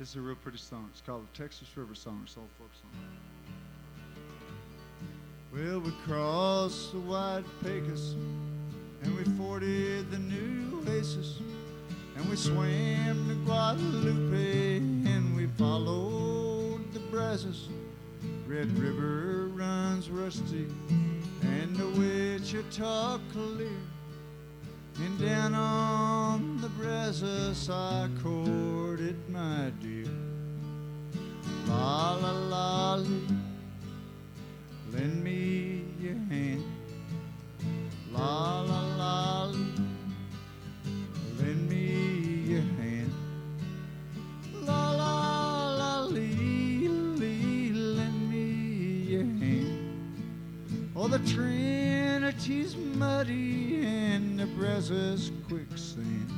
Is a real pretty song. It's called the Texas River Song. It's an old folk song. Well, we crossed the wide Pecos and we forded the Nueces and we swam to Guadalupe and we followed the Brazos. Red River runs rusty and the Wichita clear. And down on the Brazos I courted my dear. La la la lend me your hand. La la la lend me your hand. La la la lee, lee, lend me your hand. Oh, the Trinity's muddy Brazos quicksand.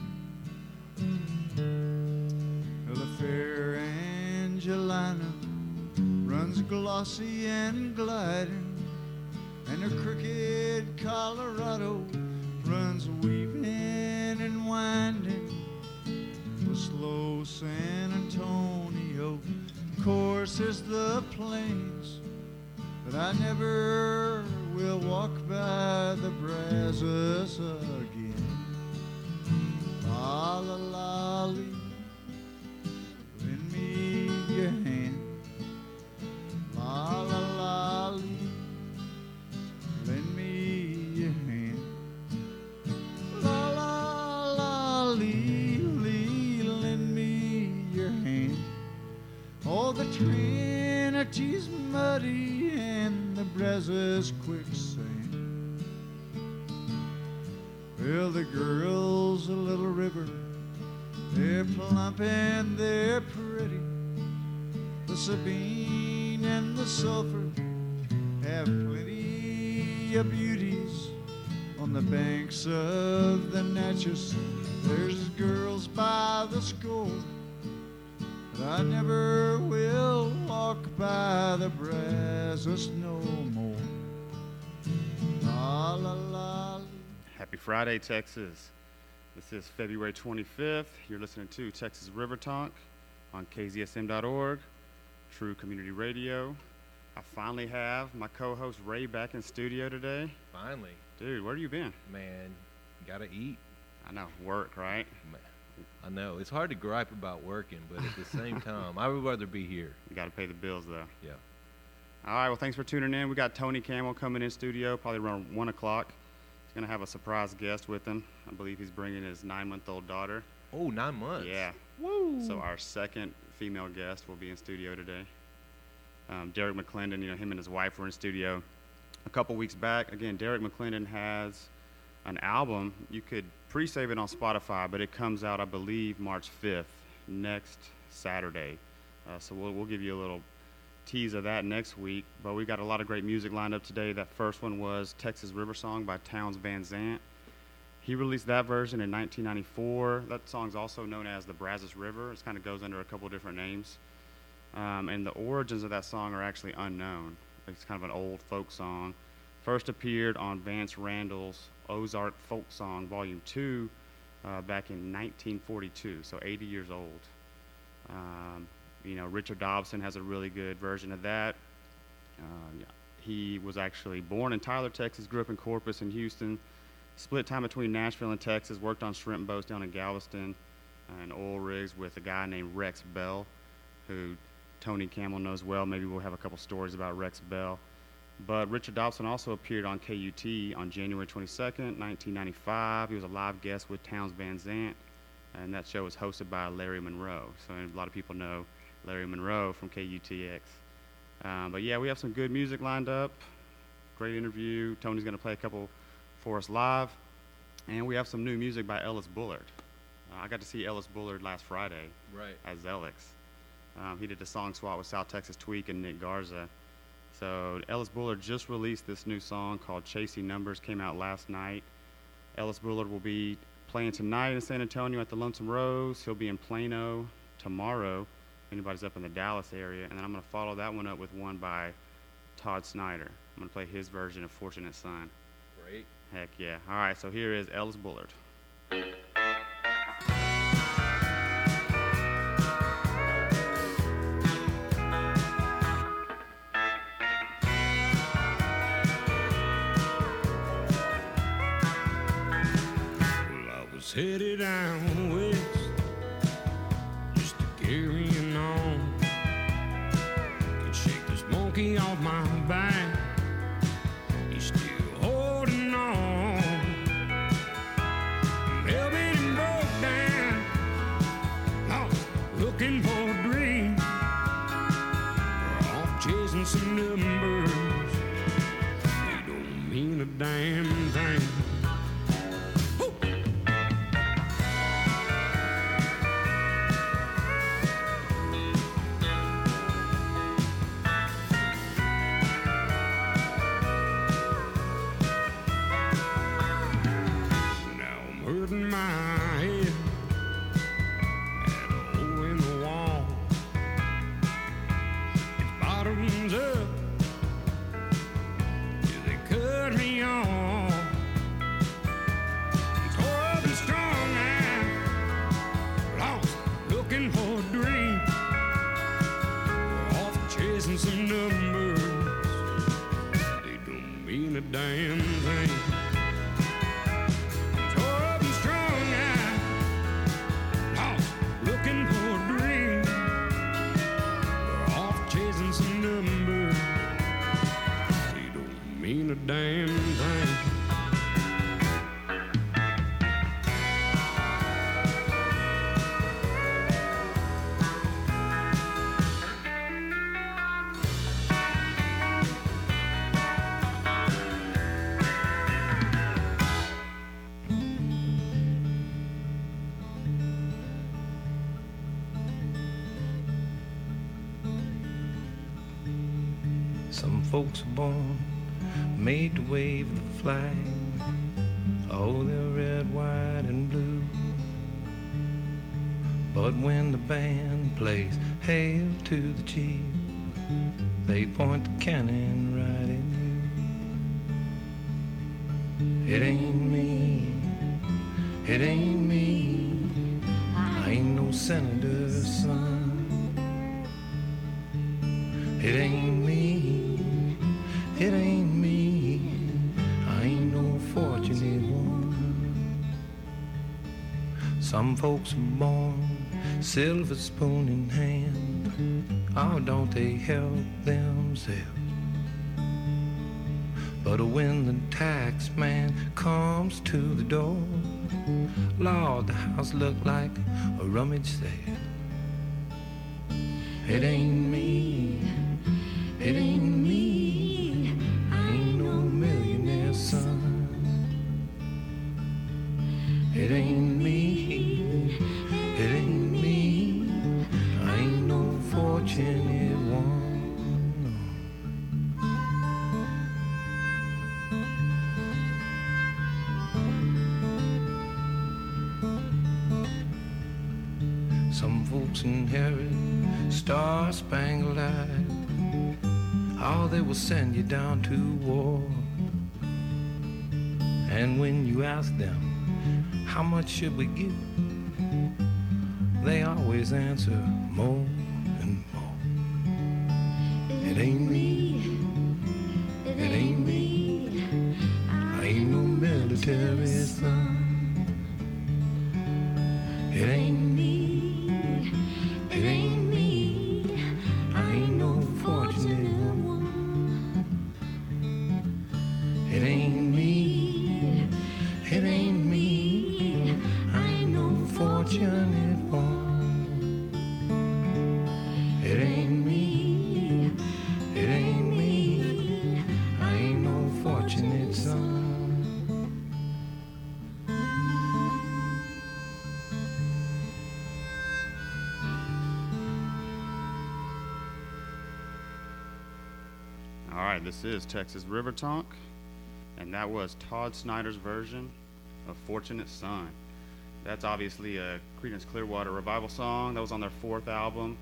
The fair Angelina runs glossy and gliding, and the crooked Colorado runs weaving and winding. The slow San Antonio courses the plains, but I never will walk by the Brazos again. La la la lend me your hand. La la la lend me your hand. La la la lee, lee, lend me your hand. Oh, the Trinity's muddy Brazos quicksand. Well, the girls of Little River, they're plump and they're pretty. The Sabine and the Sulphur have plenty of beauties on the banks of the Neches. There's girls by the score, but I never will walk by the Brazos no more. La la la. Happy Friday, Texas. This is February 25th. You're listening to Texas River Tonk on KZSM.org, True Community Radio. I finally have my co-host Ray back in studio today. Finally, Dude, where have you been? man, gotta eat. I know, work, right? Ma- I know it's hard to gripe about working, but at the same time, I would rather be here. You got to pay the bills though. Yeah. All right, well, thanks for tuning in. We got Tony Kamel coming in studio probably around one o'clock. He's gonna have a surprise guest with him. I believe he's bringing his nine-month-old daughter. Oh, nine months. Yeah. Woo. So our second female guest will be in studio today. Um, Derek McClendon, you know, him and his wife were in studio a couple weeks back. Again, Derek McClendon has an album. You could pre-save it on Spotify, but it comes out, I believe, March 5th, next Saturday. Uh, so we'll, we'll give you a little tease of that next week. But we got a lot of great music lined up today. That first one was Texas River Song by Townes Van Zandt. He released that version in 1994. That song's also known as the Brazos River. It kind of goes under a couple different names. Um, and the origins of that song are actually unknown. It's kind of an old folk song. First appeared on Vance Randolph's Ozark Folk Song Volume 2 uh, back in 1942, so 80 years old. Um, you know, Richard Dobson has a really good version of that. Um, he was actually born in Tyler, Texas, grew up in Corpus and Houston, split time between Nashville and Texas, worked on shrimp boats down in Galveston and oil rigs with a guy named Rex Bell, who Tony Kamel knows well. Maybe we'll have a couple stories about Rex Bell. But Richard Dobson also appeared on KUT on January 22nd, 1995. He was a live guest with Townes Van Zandt, and that show was hosted by Larry Monroe. So a lot of people know Larry Monroe from KUTX. Um, but yeah, we have some good music lined up. Great interview. Tony's going to play a couple for us live. And we have some new music by Ellis Bullard. Uh, I got to see Ellis Bullard last Friday Right. as Elix. Um, he did a song swap with South Texas Tweak and Nick Garza. So Ellis Bullard just released this new song called Chasing Numbers, came out last night. Ellis Bullard will be playing tonight in San Antonio at the Lonesome Rose. He'll be in Plano tomorrow. If anybody's up in the Dallas area. And then I'm going to follow that one up with one by Todd Snider. I'm going to play his version of Fortunate Son. Great. Heck yeah. All right, so here is Ellis Bullard. Headed down Some folks are born made to wave the flag. Oh, they're red, white, and blue. But when the band plays Hail to the Chief, they point the cannon right at you. It ain't me, it ain't me. I ain't no senator's son. It ain't Some born silver spoon in hand. Oh, don't they help themselves? But when the tax man comes to the door, Lord, the house look like a rummage sale. It ain't me, should we give? They always answer more this is Texas River Tonk, and that was Todd Snider's version of Fortunate Son. That's obviously a Creedence Clearwater Revival song. That was on their fourth album,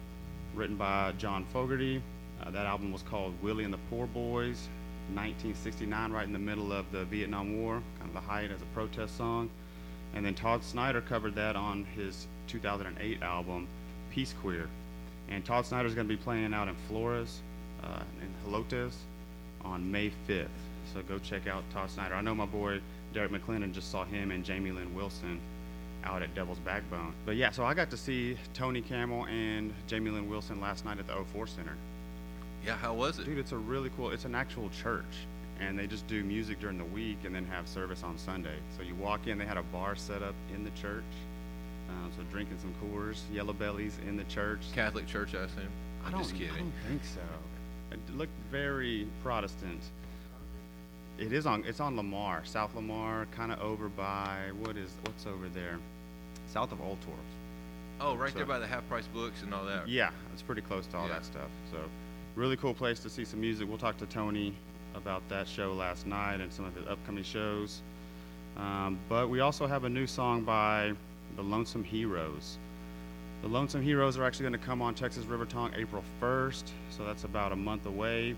written by John Fogerty. Uh, that album was called Willie and the Poor Boys, 1969, right in the middle of the Vietnam War, kind of the height as a protest song. And then Todd Snider covered that on his 2008 album, Peace Queer. And Todd Snider's going to be playing out in Floore's, uh, in Helotes, on May 5th. So go check out Todd Snider. I know my boy Derek McClendon just saw him and Jamie Lin Wilson out at Devil's Backbone. But yeah, so I got to see Tony Kamel and Jamie Lin Wilson last night at the 04 Center. Yeah, how was it? Dude, it's a really cool. It's an actual church, and they just do music during the week and then have service on Sunday. So you walk in, they had a bar set up in the church, um, so drinking some Coors, Yellow Bellies in the church. Catholic church, I assume. I I'm don't, just I kidding. don't think so. It looked very Protestant. It is on. It's on Lamar, South Lamar, kind of over by what is what's over there, south of Old Torps. Oh, right there by the half price books and all that. Yeah, it's pretty close to all Yeah. that stuff. So, really cool place to see some music. We'll talk to Tony about that show last night and some of his upcoming shows. Um, but we also have a new song by the Lonesome Heroes. The Lonesome Heroes are actually going to come on Texas River Tonk April 1st, so that's about a month away.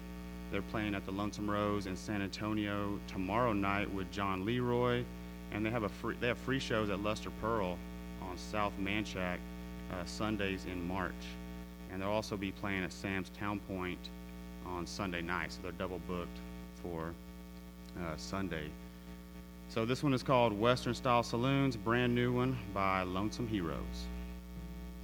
They're playing at the Lonesome Rose in San Antonio tomorrow night with John Leroy, and they have a free they have free shows at Lustre Pearl on South Manchac uh, Sundays in March, and they'll also be playing at Sam's Town Point on Sunday night, so they're double booked for uh, Sunday. So this one is called Western Style Saloons, brand new one by Lonesome Heroes.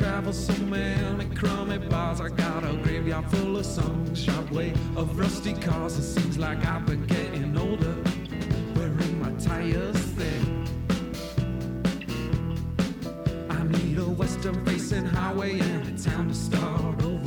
travel so many crummy bars. I got a graveyard full of songs, sharp way of rusty cars. It seems like I've been getting older, wearing my tires thin. I need a western facing highway and a town to start over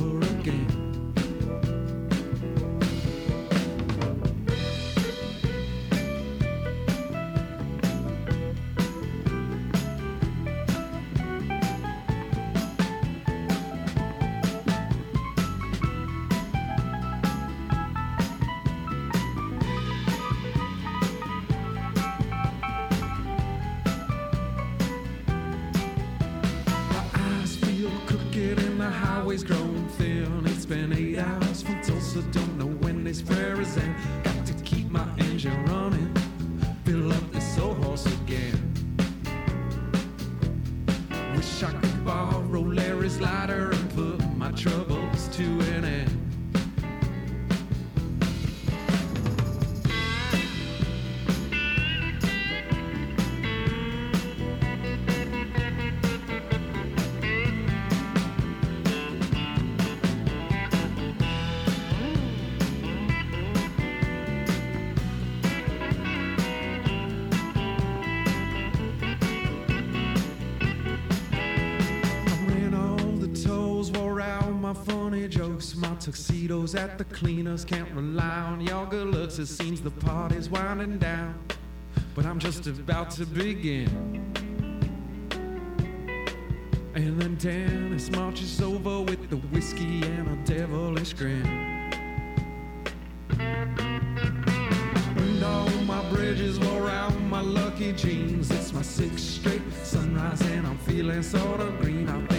tuxedos at the cleaners. Can't rely on your good looks. It seems the party's winding down, but I'm just about to begin. And then Dennis marches over with the whiskey and a devilish grin. Burned all my bridges, wore out my lucky jeans. It's my sixth straight sunrise, and I'm feeling sorta green. I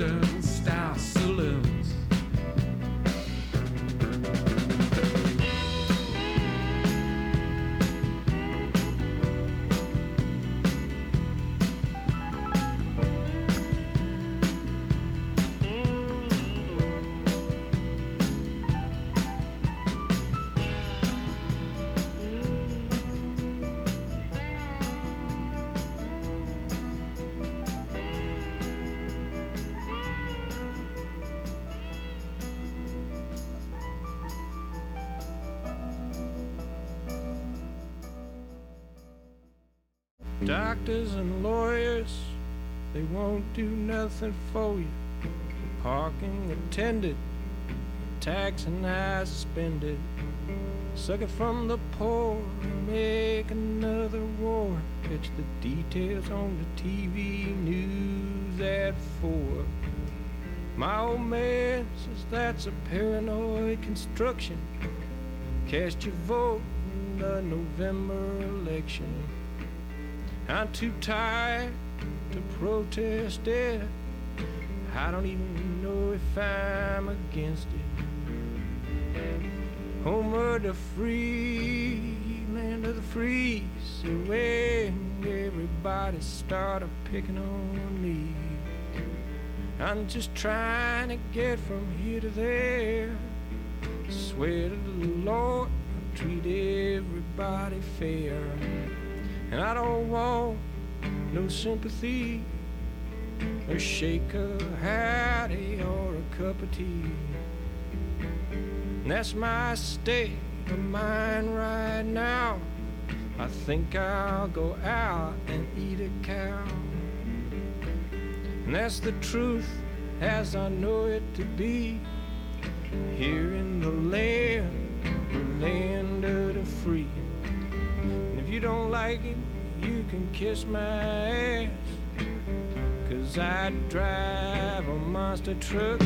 and do nothing for you. parking attendant, tax and I suspended. Suck it from the poor and make another war. Catch the details on the TV news at four. My old man says that's a paranoid construction. Cast your vote in the November election. I'm too tired to protest it. I don't even know if I'm against it. Home of the free, land of the free. So when everybody started picking on me, I'm just trying to get from here to there. Swear to the Lord, I treat everybody fair. And I don't want no sympathy, a shake of howdy or a cup of tea. And that's my state of mind right now. I think I'll go out and eat a cow. And that's the truth as I know it to be. Here in the land, the land of the free. And if you don't like it, you can kiss my ass. Cause I drive a monster truck.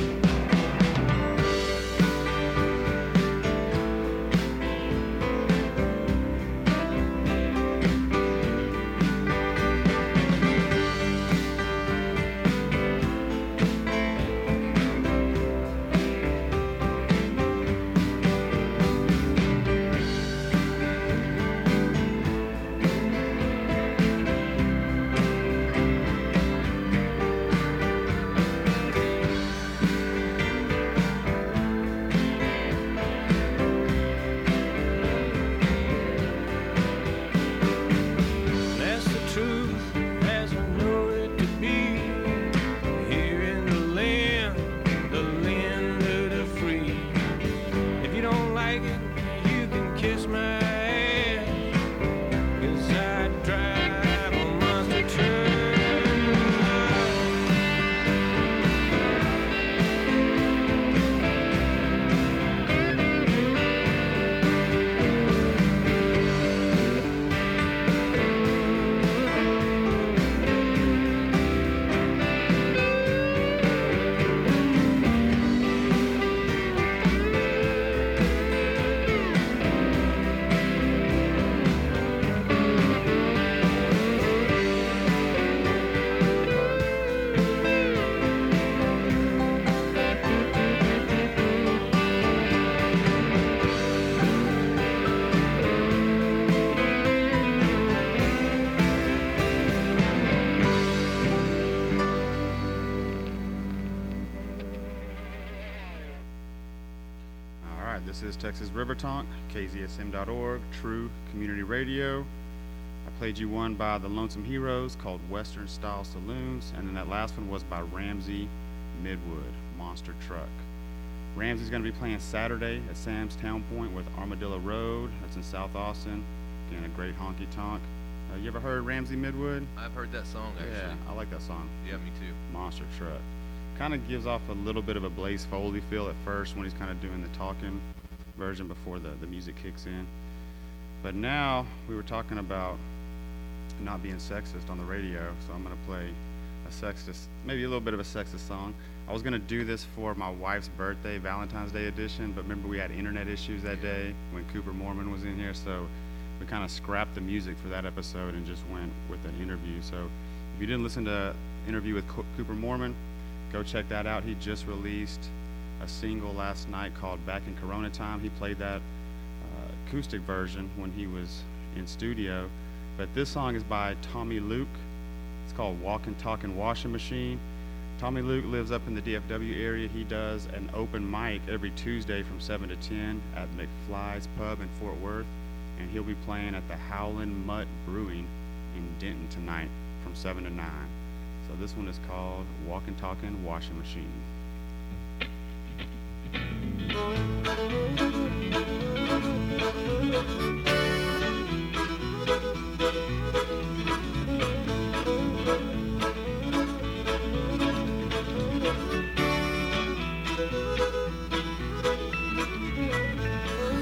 Texas River Tonk, KZSM.org, True Community Radio. I played you one by the Lonesome Heroes called Western Style Saloons, and then that last one was by Ramsey Midwood, Monster Truck. Ramsey's going to be playing Saturday at Sam's Town Point with Armadillo Road. That's in South Austin. Again, a great honky tonk. Uh, you ever heard Ramsey Midwood? I've heard that song actually. Yeah, I like that song. Yeah, me too. Monster Truck. Kind of gives off a little bit of a Blaze Foley feel at first when he's kind of doing the talking version before the, the music kicks in. But now we were talking about not being sexist on the radio, so I'm going to play a sexist, maybe a little bit of a sexist song. I was going to do this for my wife's birthday, Valentine's Day edition, but remember we had internet issues that day when Cooper Mormon was in here, so we kind of scrapped the music for that episode and just went with an interview. So if you didn't listen to interview with Co- Cooper Mormon, go check that out. He just released a single last night called Back in Corona Time. He played that uh, acoustic version when he was in studio. But this song is by Tommy Luke. It's called Walkin' Talkin' Washing Machine. Tommy Luke lives up in the DFW area. He does an open mic every Tuesday from 7 to 10 at McFly's Pub in Fort Worth. And he'll be playing at the Howlin' Mutt Brewing in Denton tonight from 7 to 9. So this one is called Walkin' Talkin' Washing Machine.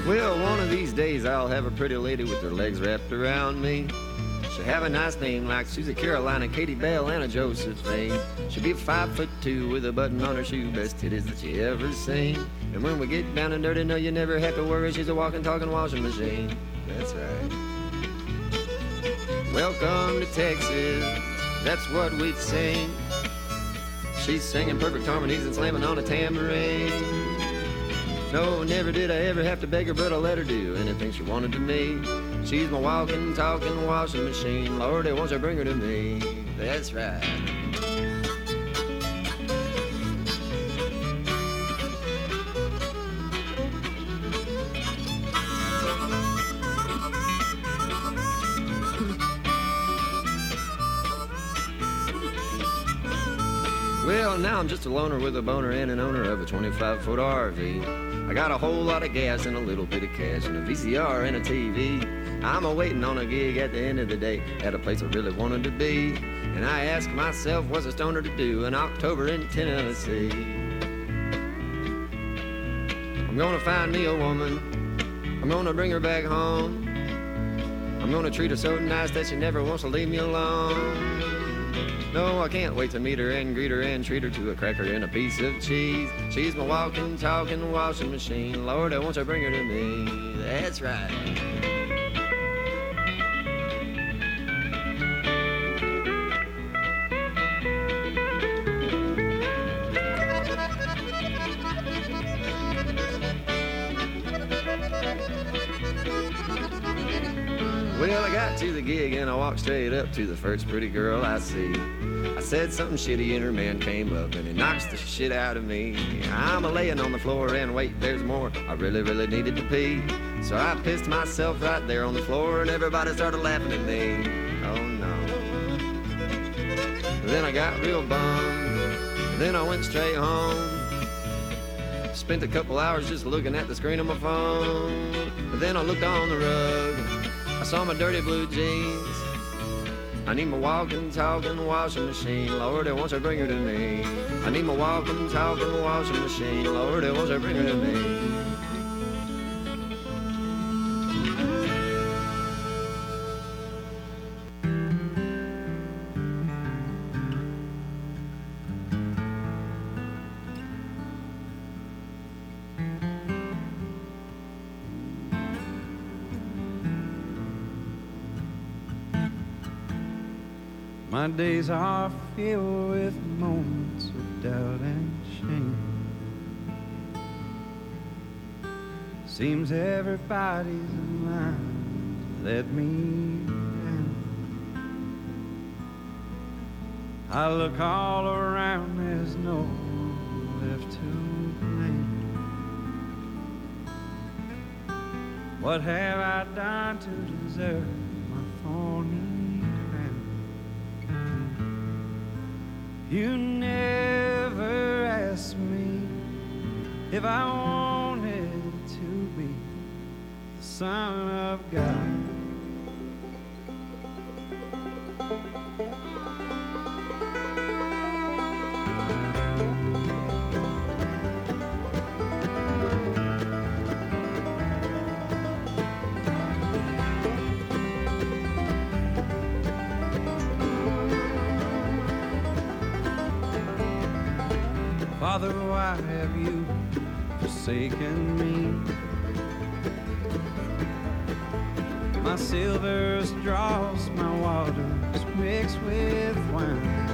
Well, one of these days I'll have a pretty lady with her legs wrapped around me. She'll have a nice name like Susie Carolina, Katie Bell, Anna Josephine. She'll be five foot two with a button on her shoe, best titties that you ever seen. And when we get down and dirty, no, you never have to worry. She's a walking, talking washing machine. That's right. Welcome to Texas. That's what we'd sing. She's singing perfect harmonies and slamming on a tambourine. No, never did I ever have to beg her, but I let her do anything she wanted to me. She's my walking, talking washing machine. Lord, won't you bring her to me? That's right. I'm just a loner with a boner and an owner of a 25 foot RV. I got a whole lot of gas and a little bit of cash and a VCR and a TV. I'm a waiting on a gig at the end of the day at a place I really wanted to be. And I ask myself, what's a stoner to do in October in Tennessee? I'm gonna find me a woman. I'm gonna bring her back home. I'm gonna treat her so nice that she never wants to leave me alone. No, I can't wait to meet her and greet her and treat her to a cracker and a piece of cheese. She's my walking, talking washing machine. Lord, I want you to bring her to me. That's right. And I walked straight up to the first pretty girl I see. I said something shitty and her man came up and he knocks the shit out of me. I'm a laying on the floor and wait, there's more. I really, really needed to pee. So I pissed myself right there on the floor and everybody started laughing at me. Oh no. Then I got real bummed. Then I went straight home. Spent a couple hours just looking at the screen of my phone. Then I looked on the rug. I saw my dirty blue jeans. I need my walking, talking washing machine. Lord, won't you bring her to me? I need my walking, talking washing machine. Lord, won't you bring her to me? My days are filled with moments of doubt and shame. Seems everybody's in line to let me down. I look all around, there's no one left to blame. What have I done to deserve my thorny You never asked me if I wanted to be the Son of God. Father, why have you forsaken me? My silver straws, my waters mixed with wine.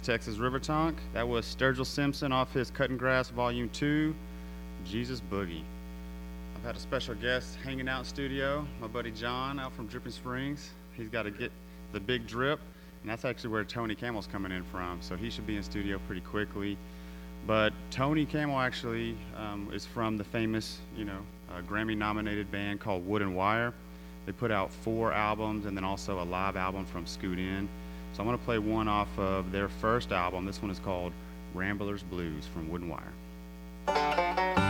is Texas River Tonk. That was Sturgill Simpson off his Cutting Grass Volume 2, Jesus Boogie. I've had a special guest hanging out studio, my buddy John out from Dripping Springs. He's got to get the big drip, and that's actually where Tony Kamel's coming in from, so he should be in studio pretty quickly. But Tony Kamel actually um, is from the famous, you know, uh, Grammy-nominated band called Wood and Wire. They put out four albums and then also a live album from Scoot Inn. So I'm going to play one off of their first album. This one is called Rambler's Blues from Wood and Wire.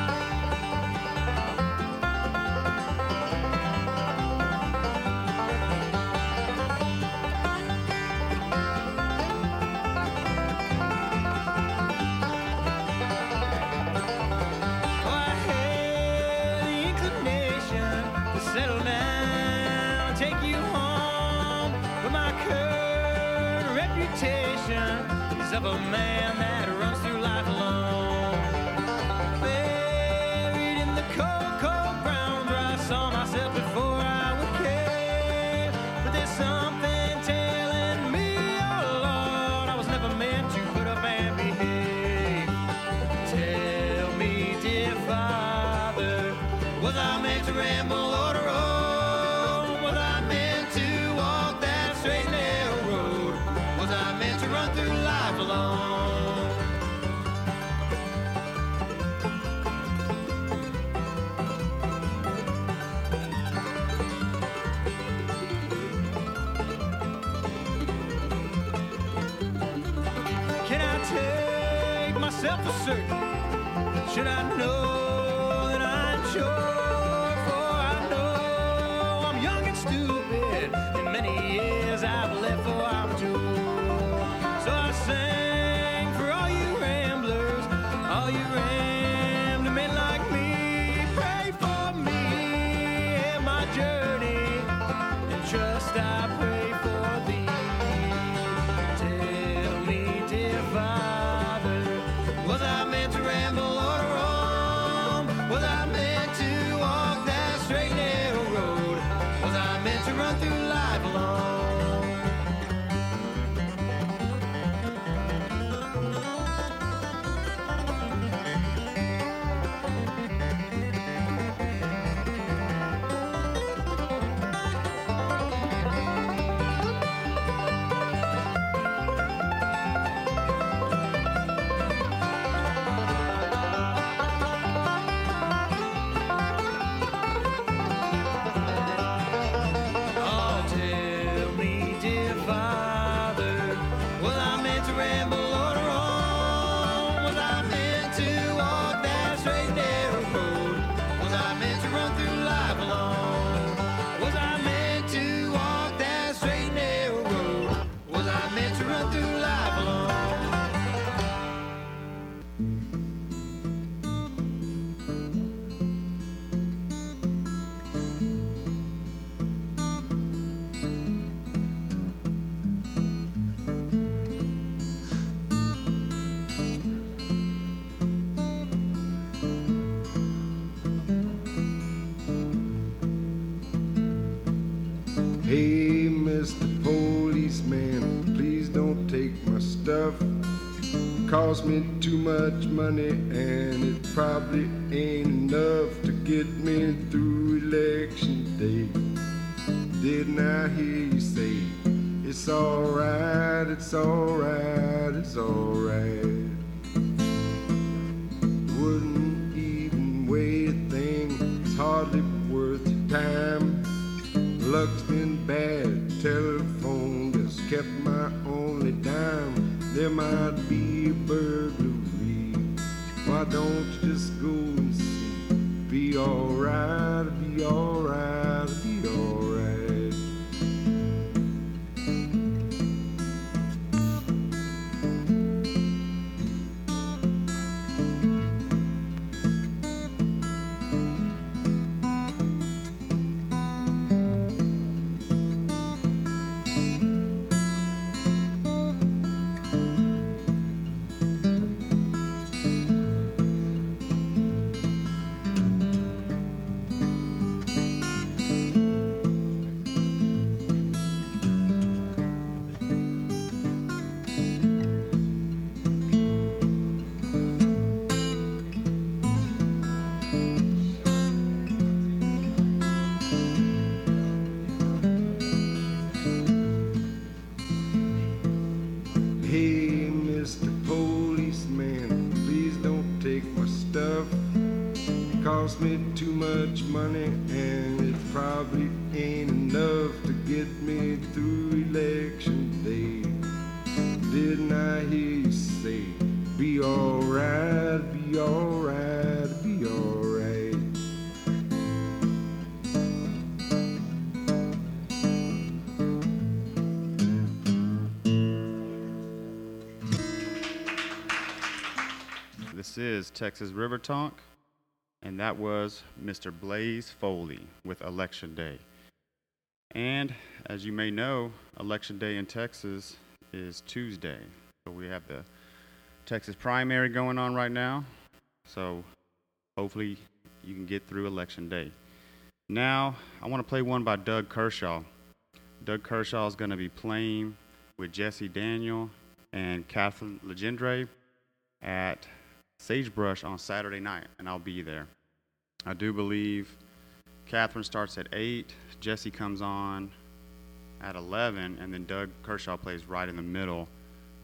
cost me too much money and it probably Texas River Tonk, and that was Mr. Blaze Foley with Election Day. And as you may know, Election Day in Texas is Tuesday. So we have the Texas primary going on right now. So hopefully you can get through Election Day. Now, I want to play one by Doug Kershaw. Doug Kershaw is going to be playing with Jesse Daniel and Kathryn Legendre at Sagebrush on Saturday night, and I'll be there. I do believe Kathryn starts at 8, Jesse comes on at 11, and then Doug Kershaw plays right in the middle,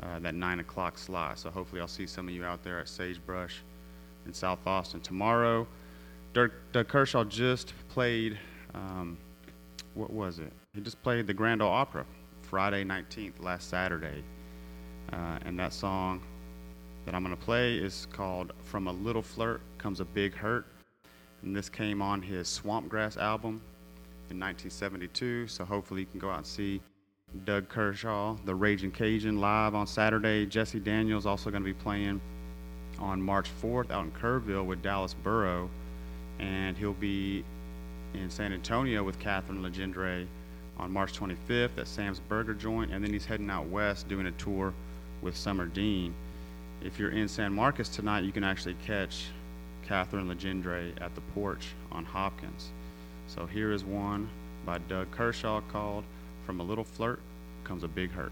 uh, that 9 o'clock slot. So hopefully I'll see some of you out there at Sagebrush in South Austin. Tomorrow, Doug, Doug Kershaw just played, um, what was it? He just played the Grand Ole Opry Friday 19th, last Saturday. Uh, and that song that I'm going to play is called From a Little Flirt Comes a Big Hurt. And this came on his Swampgrass album in 1972. So hopefully you can go out and see Doug Kershaw, the Raging Cajun, live on Saturday. Jesse Daniels also going to be playing on March 4th out in Kerrville with Dallas Burrow. And he'll be in San Antonio with Kathryn Legendre on March 25th at Sam's Burger Joint. And then he's heading out west doing a tour with Summer Dean. If you're in San Marcos tonight, you can actually catch Kathryn Legendre at the porch on Hopkins. So here is one by Doug Kershaw called From a Little Flirt Comes a Big Hurt.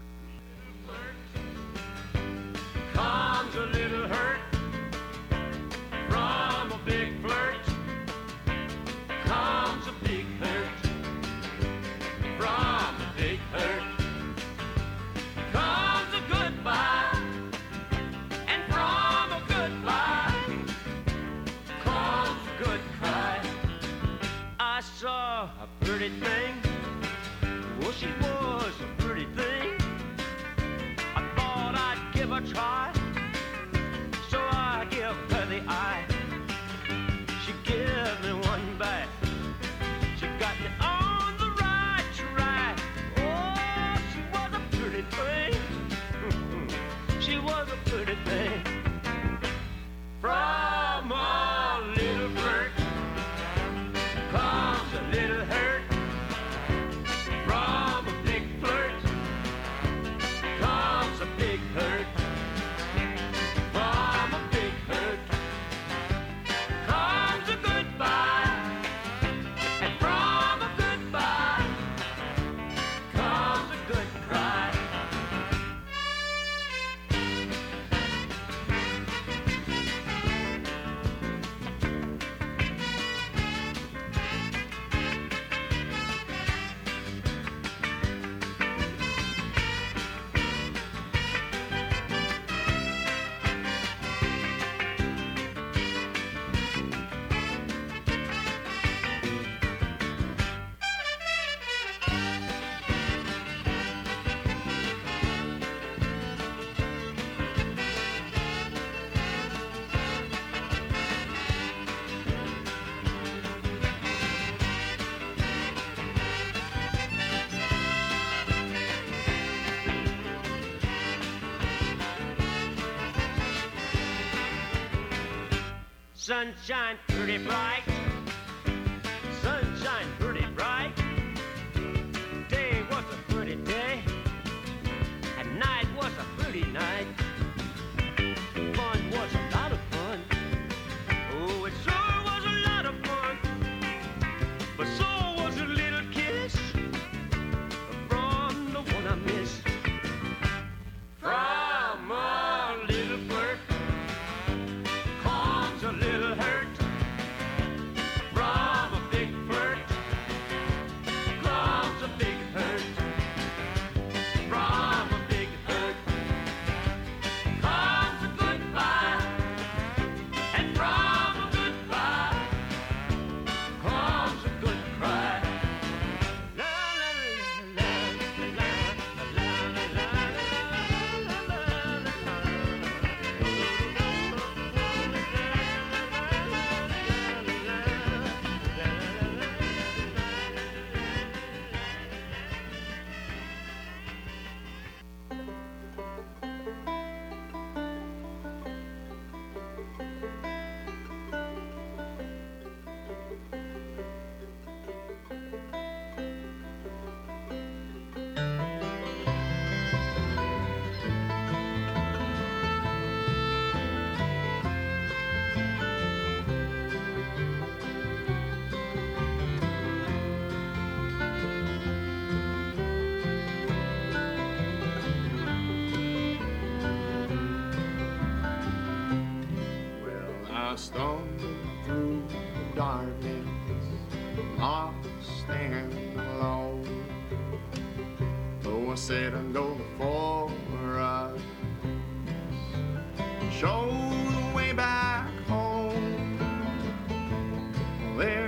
comes a little hurt from a big flirt. Comes a big pretty thing. Well, she was a pretty thing. I thought I'd give a try. Sunshine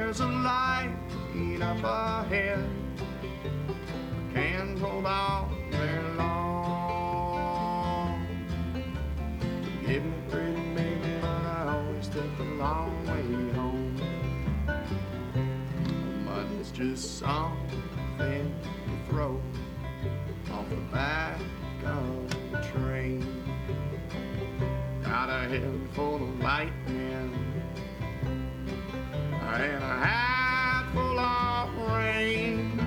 There's a light up ahead, can't hold out very long. Give me pretty baby, but I always take a long way home. Money's just something to throw off the back of the train. Got a head full of lightning and a hat full of rain.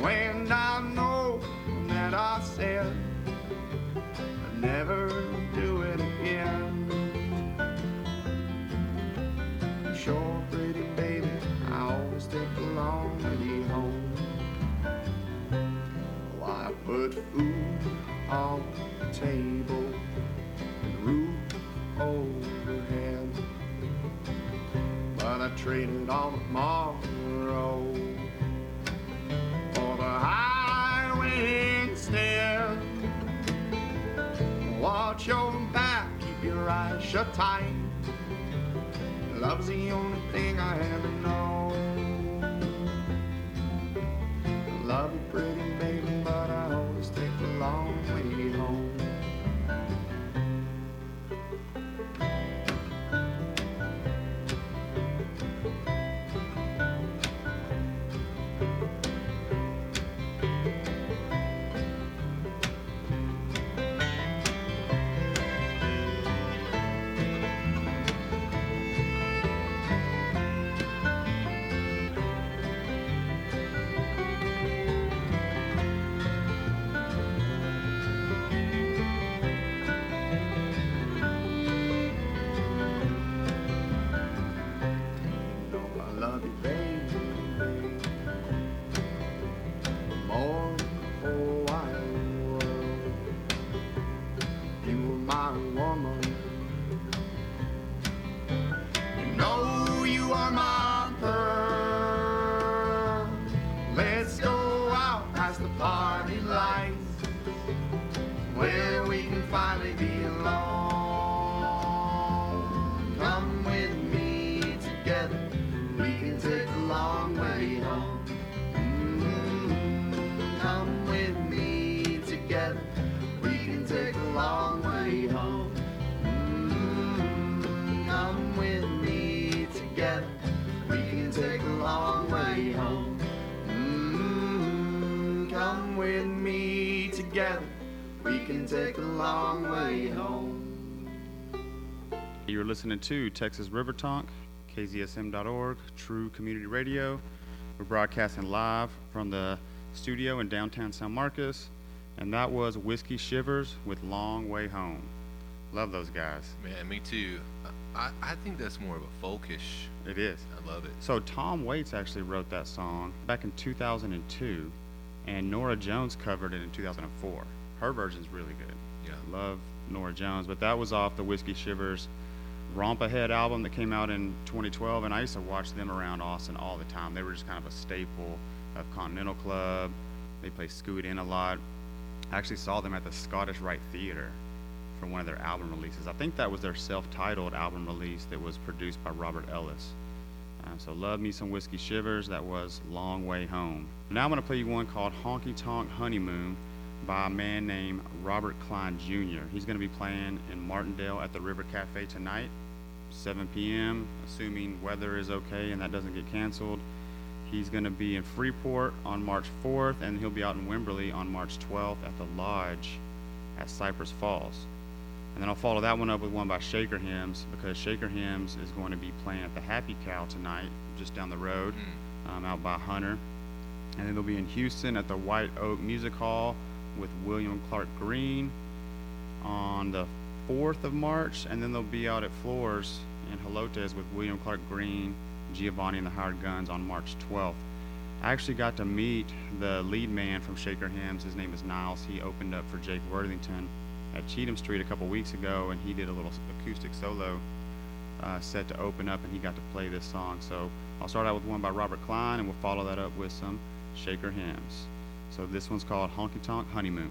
When I know that I said I'd never do it again. Sure, pretty baby, I always take a long way home. Oh, I put food on the table All tomorrow for the highway instead. Watch your back, keep your eyes shut tight. Love's the only thing I ever know. Love you, You're listening to Texas River Tonk, KZSM.org, True Community Radio. We're broadcasting live from the studio in downtown San Marcos, and that was Whiskey Shivers with Long Way Home. Love those guys. Man, me too. I, I think that's more of a folkish. It is. I love it. So Tom Waits actually wrote that song back in 2002, and Norah Jones covered it in 2004. Her version's really good. Yeah. Love Norah Jones, but that was off the Whiskey Shivers Romp Ahead album that came out in 2012, and I used to watch them around Austin all the time. They were just kind of a staple of Continental Club. They play Scoot Inn a lot. I actually saw them at the Scottish Rite Theater for one of their album releases. I think that was their self-titled album release that was produced by Robert Ellis. Um, so love me some whiskey shivers. That was Long Way Home. Now I'm going to play you one called Honky Tonk Honeymoon by a man named Robert Klein Jr. He's going to be playing in Martindale at the River Cafe tonight, 7 p.m. Assuming weather is okay and that doesn't get canceled. He's going to be in Freeport on March 4th, and he'll be out in Wimberley on March 12th at the Lodge at Cypress Falls. And then I'll follow that one up with one by Shaker Hymns because Shaker Hymns is going to be playing at the Happy Cow tonight, just down the road, um, out by Hunter. And then they'll be in Houston at the White Oak Music Hall with William Clark Green on the 4th of March, and then they'll be out at Floore's in Helotes with William Clark Green, Giovannie, and the Hired Guns on March 12th. I actually got to meet the lead man from Shaker Hymns. His name is Niles. He opened up for Jake Worthington at Cheatham Street a couple weeks ago, and he did a little acoustic solo uh, set to open up, and he got to play this song. So I'll start out with one by Robert Klein, and we'll follow that up with some Shaker Hymns. So this one's called Honky Tonk Honeymoon.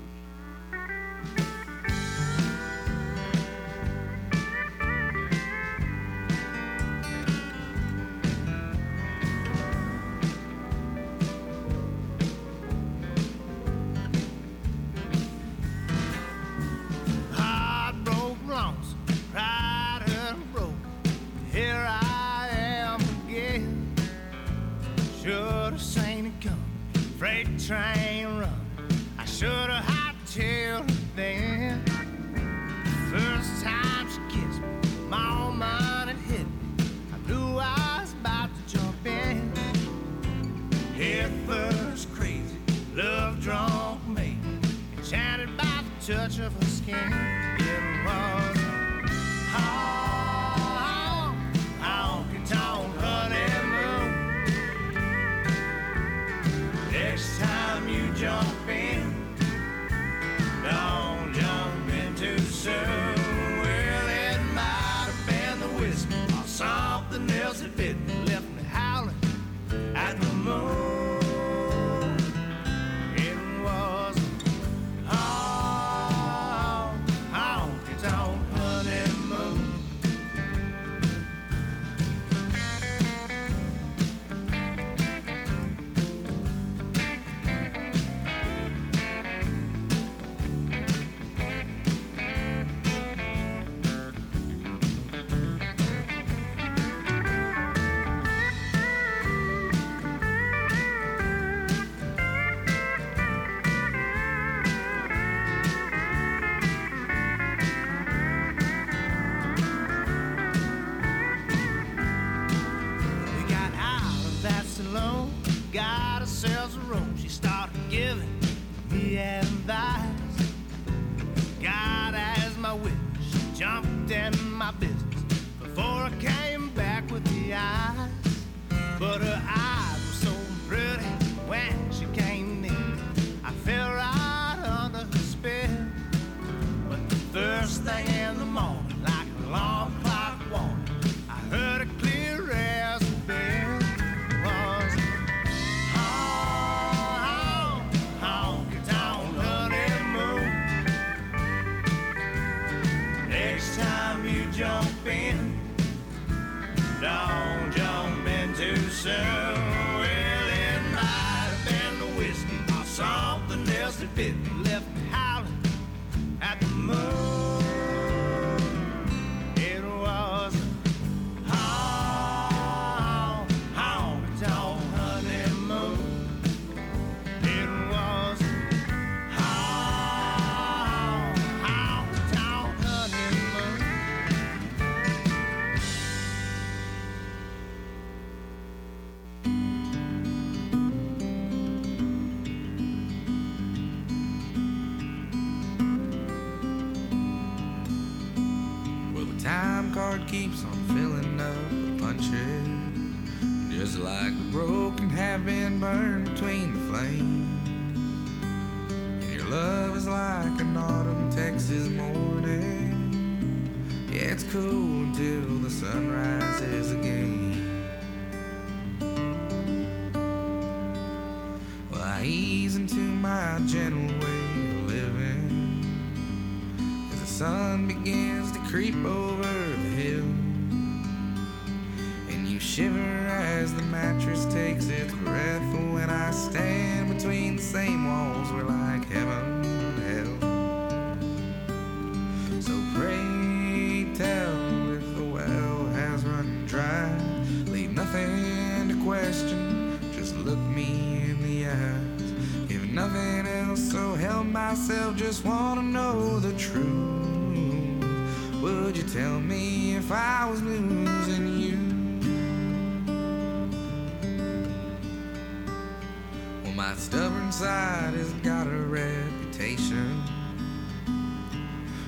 got a reputation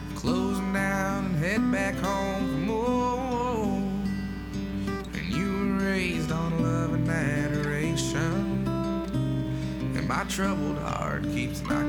for closing down and head back home for more. And you were raised on love and adoration, and my troubled heart keeps knocking.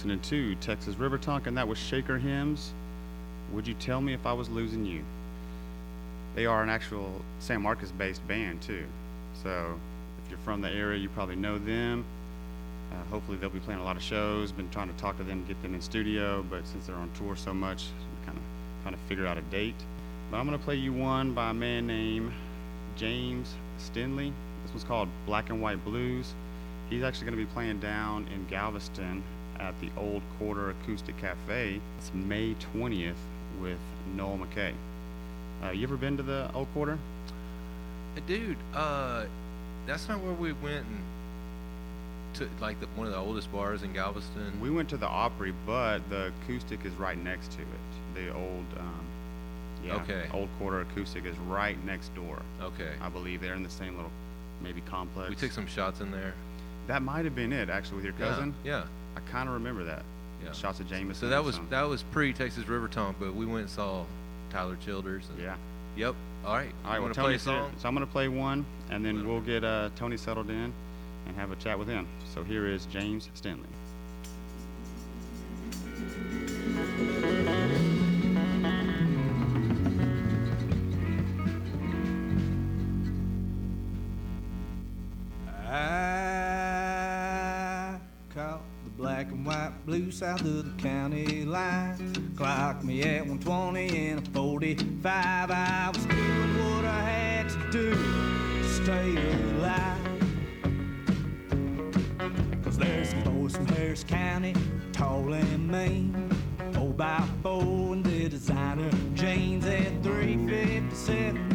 Listening to Texas River Tonk, and that was Shaker Hymns. Would you tell me if I was losing you? They are an actual San Marcos based band, too. So if you're from the area, you probably know them. Uh, hopefully, they'll be playing a lot of shows. Been trying to talk to them, get them in studio, but since they're on tour so much, kind of trying to figure out a date. But I'm going to play you one by a man named James Stinley. This one's called Black and White Blues. He's actually going to be playing down in Galveston at the Old Quarter Acoustic Cafe. It's May 20th with Noel McKay. Uh, you ever been to the Old Quarter? Dude, uh, that's not where we went and took like the, one of the oldest bars in Galveston. We went to the Opry, but the acoustic is right next to it. The old, um, yeah, Okay. Old Quarter Acoustic is right next door. Okay. I believe they're in the same little, maybe complex. We took some shots in there. That might have been it, actually, with your Yeah, cousin. Yeah. I kind of remember that. Yeah. Shots of Jameson. So that was some- that was pre Texas River Tonk, but we went and saw Tyler Childers. And, Yeah. Yep. All right. All right. You Well, want to play a song? So I'm going to play one, and then we'll get uh, Tony settled in and have a chat with him. So here is James Stanley. I blue south of the county line. Clocked me at 120 and a 45. I was doing what I had to do to stay alive. Cause there's some boys from Harris County, tall and mean. Four oh, by four and the designer jeans at 357s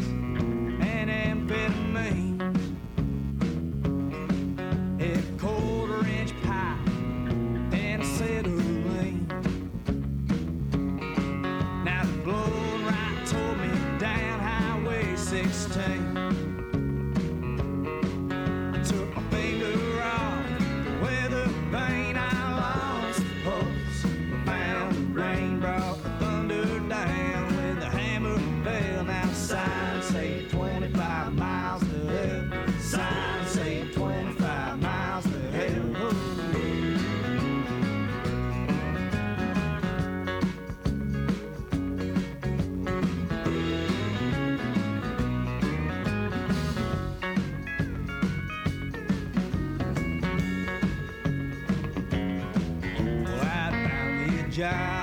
found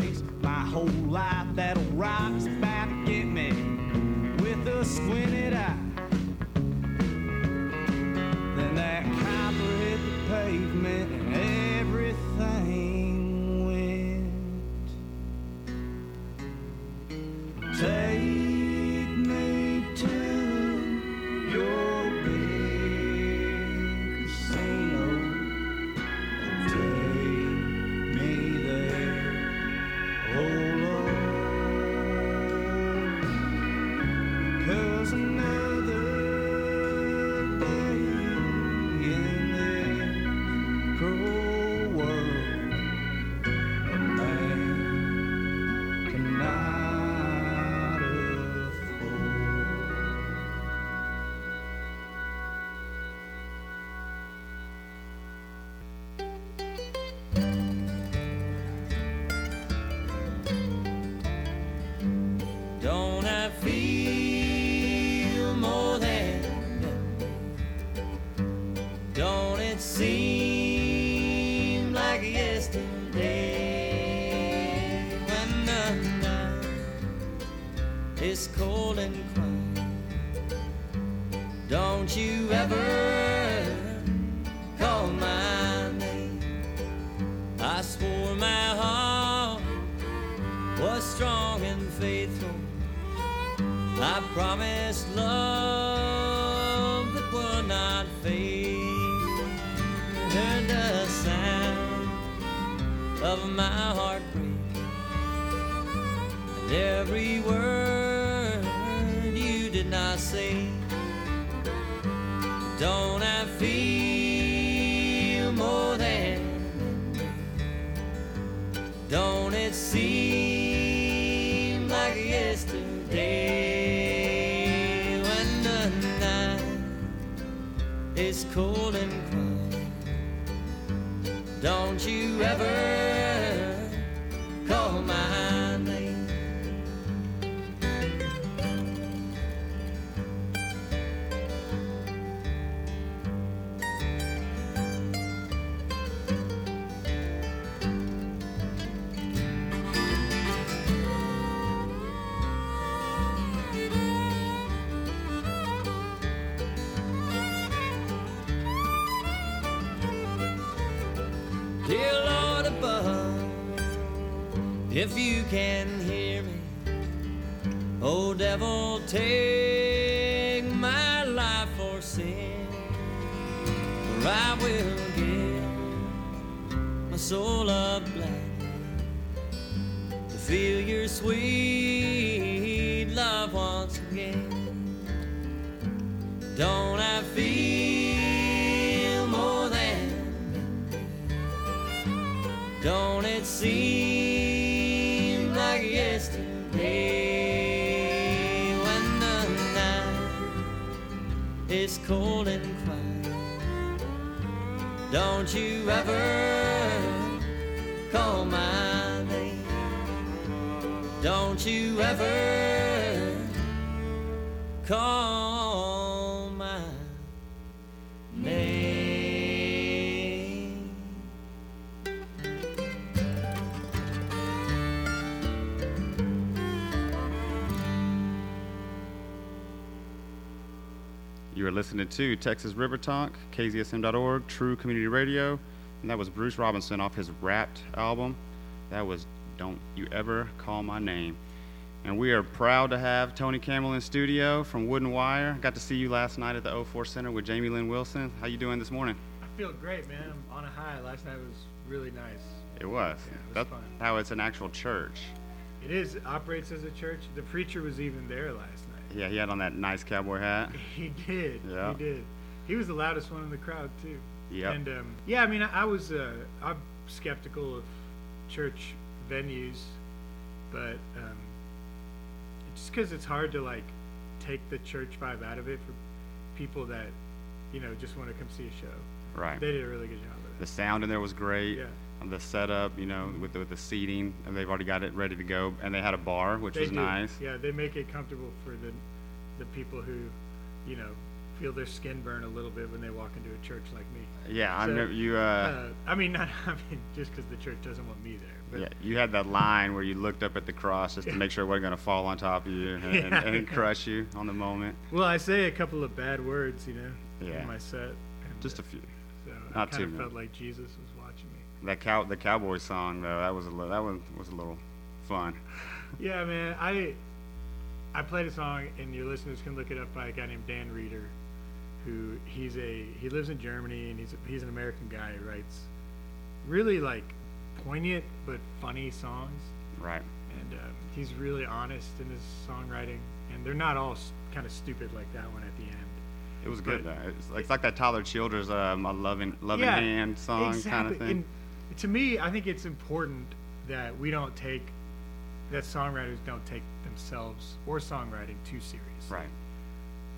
place my whole life. That listening to Texas River Tonk, KZSM.org, True Community Radio, and that was Bruce Robison off his Wrapped album. That was Don't You Ever Call My Name. And we are proud to have Tony Kamel in studio from Wood and Wire. Got to see you last night at the O4 Center with Jamie Lin Wilson. How you doing this morning? I feel great, man. I'm on a high. Last night was really nice. It was. Yeah, it was That's fun. how it's an actual church. It is it operates as a church. The preacher was even there last night. Yeah, he had on that nice cowboy hat. He did. Yeah. He did. He was the loudest one in the crowd too. Yeah. And um, yeah, I mean, I, I was uh, I'm skeptical of church venues, but um, just because it's hard to like take the church vibe out of it for people that you know just want to come see a show. Right. They did a really good job of The sound in there was great. Yeah. The setup, you know, with the, with the seating, and they've already got it ready to go, and they had a bar, which They was do. nice. Yeah, they make it comfortable for the the people who, you know, feel their skin burn a little bit when they walk into a church like me. Yeah, I So, remember you. Uh, Uh, I mean, not I mean just because the church doesn't want me there. But yeah, you had that line where you looked up at the cross just to make sure it wasn't going to fall on top of you and, and, Yeah. and crush you on the moment. Well, I say a couple of bad words, you know, Yeah. in my set. And, Just a uh, few. So Not I kind too of many. felt like Jesus was. That cow, the cowboy song though, that was a little, that one was a little fun. Yeah, man. I I played a song, and your listeners can look it up by a guy named Dan Reeder, who he's a he lives in Germany, and he's a, he's an American guy who writes really like poignant but funny songs, Right. and um, he's really honest in his songwriting, and they're not all s- kind of stupid like that one at the end. It was But- good though. It's like, it's like that Tyler Childers, um, a loving, loving Yeah, hand song kind of thing. And to me, I think it's important that we don't take that songwriters don't take themselves or songwriting too serious. Right.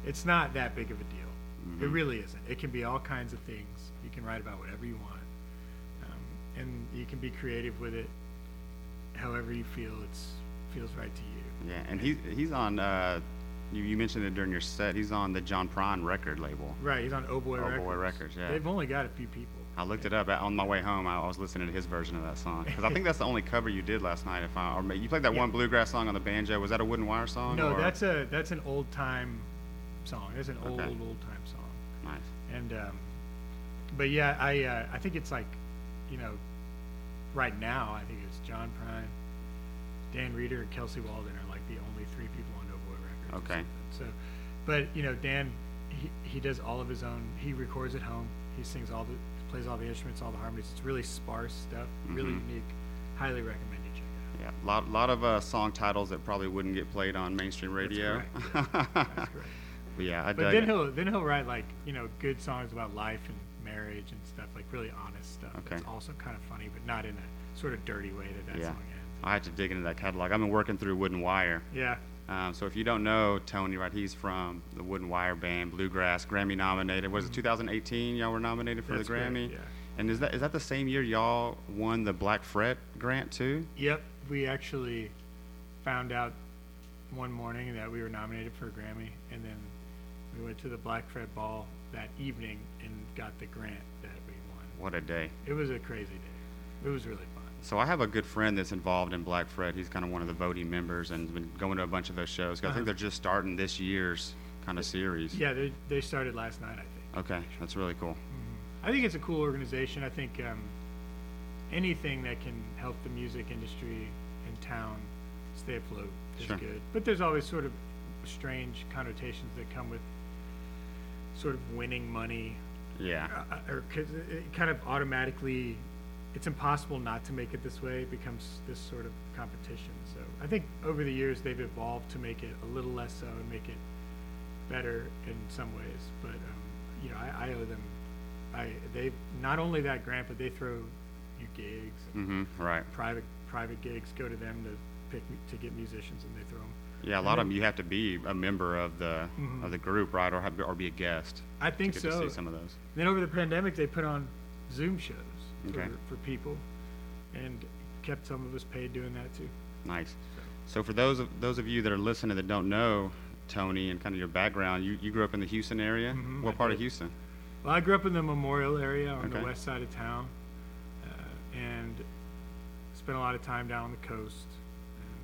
It's not that big of a deal. It Mhm. really isn't. It can be all kinds of things. You can write about whatever you want, um, and you can be creative with it, however you feel it's feels right to you. Yeah, and he's he's on. Uh, you, you mentioned it during your set. He's on the John Prine record label. Right. He's on Oh Boy Oh Records. Boy Records, yeah. They've only got a few people. I looked it up on my way home. I was listening to his version of that song because I think that's the only cover you did last night. If I or you played that Yeah. one bluegrass song on the banjo, was that a Wood and Wire song? No, or- that's a that's an old time song. It's an old Okay. old time song. nice. And um, but yeah, I uh, I think it's like, you know, right now I think it's John Prine, Dan Reeder, and Kelsey Waldon are like the only three people on No Boy Records. Okay. So, but you know, Dan he he does all of his own. He records at home. He sings all the plays all the instruments, all the harmonies. It's really sparse stuff, really Mhm. unique. Highly recommend you check it out. Yeah, lot lot of uh, song titles that probably wouldn't get played on mainstream radio. That's correct, That's correct. But yeah, I But then it. he'll then he'll write like you know good songs about life and marriage and stuff like really honest stuff. Okay. It's also kind of funny, but not in a sort of dirty way that that Yeah, song ends. I had to dig into that catalog. I've been working through Wood and Wire. Yeah. Um, so if you don't know Tony, right, he's from the Wood and Wire band, Bluegrass, Grammy nominated. Was it 2018? Y'all were nominated for Mm-hmm. That's the Grammy. yeah. And is that is that the same year y'all won the Black Fret grant too? Yep. We actually found out one morning that we were nominated for a Grammy, and then we went to the Black Fret Ball that evening and got the grant that we won. What a day! It was a crazy day. It was really. So I have a good friend that's involved in Black Fret. He's kind of one of the voting members and been going to a bunch of those shows. I Uh-huh. think they're just starting this year's kind of series. Yeah, they they started last night, I think. Okay, that's really cool. I think it's a cool organization. I think um, anything that can help the music industry in town stay afloat is Sure. good. But there's always sort of strange connotations that come with sort of winning money, Yeah. uh, or because it, it kind of automatically, it's impossible not to make it this way. It becomes this sort of competition. So I think over the years they've evolved to make it a little less so and make it better in some ways. But um, you know, I, I owe them. I they not only that grant, but they throw you gigs, and Mm-hmm. Right. private private gigs. Go to them to pick to get musicians, and they throw them. Yeah, a lot of them you have to be a member of the Mhm. of the group, right, or have, or be a guest. I think so. To see some of those. Then over the pandemic, they put on Zoom shows Okay. for, for people, and kept some of us paid doing that too. Nice. So for those of those of you that are listening that don't know Tony and kind of your background, you, you grew up in the Houston area. Mhm, what I part of did. Houston? Well, I grew up in the Memorial area on Okay. the west side of town, uh, and spent a lot of time down on the coast.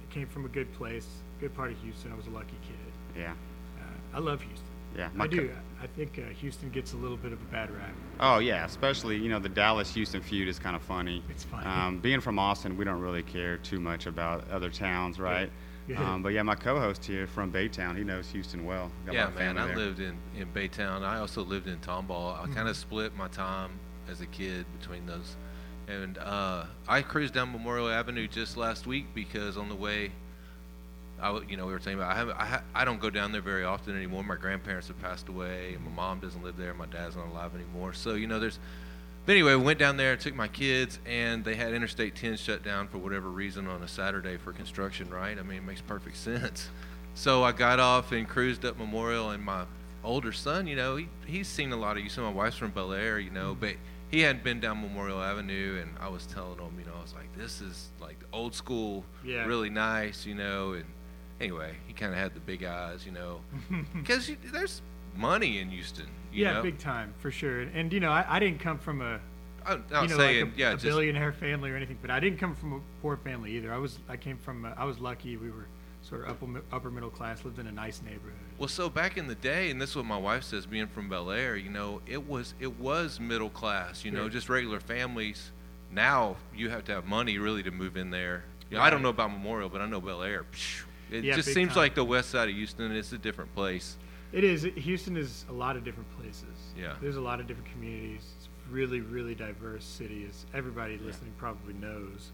And came from a good place, good part of Houston. I was a lucky kid. Yeah. Uh, I love Houston. Yeah. I my do. Co- I think uh, Houston gets a little bit of a bad rap. Oh yeah, especially you know the Dallas Houston feud is kind of funny. It's funny. Um, being from Austin, we don't really care too much about other towns, right? Yeah. Um, but yeah, my co-host here from Baytown, he knows Houston well. Got yeah, man. I there. lived in in Baytown. I also lived in Tomball. I Mm-hmm. kind of split my time as a kid between those, and uh, I cruised down Memorial Avenue just last week because on the way, I you know we were talking about I have I, ha- I don't go down there very often anymore. My grandparents have passed away. and My mom doesn't live there. My dad's not alive anymore. So you know there's. But anyway, we went down there, took my kids, and they had Interstate 10 shut down for whatever reason on a Saturday for construction, right? I mean, it makes perfect sense. So I got off and cruised up Memorial, and my older son, you know, he, he's seen a lot of you. So my wife's from Bellaire, you know, but he hadn't been down Memorial Avenue, and I was telling him, you know, I was like, this is like old school, Yeah. really nice, you know. And anyway, he kind of had the big eyes, you know, because there's money in Houston. You yeah, know? big time for sure. And, and, you know, I, I didn't come from a I'm not you know, saying, like a, yeah, a just billionaire family or anything, but I didn't come from a poor family either. I was I came from a, I was lucky. We were sort of upper upper middle class, lived in a nice neighborhood. Well, so back in the day, and this is what my wife says, being from Bellaire, you know, it was it was middle class, you know, just regular families. Now you have to have money really to move in there. You know, I don't know about Memorial, but I know Bellaire. It Yeah, just seems time. like the west side of Houston. is a different place. It is. Houston is a lot of different places. Yeah. There's a lot of different communities. It's a really, really diverse city, as everybody listening probably knows.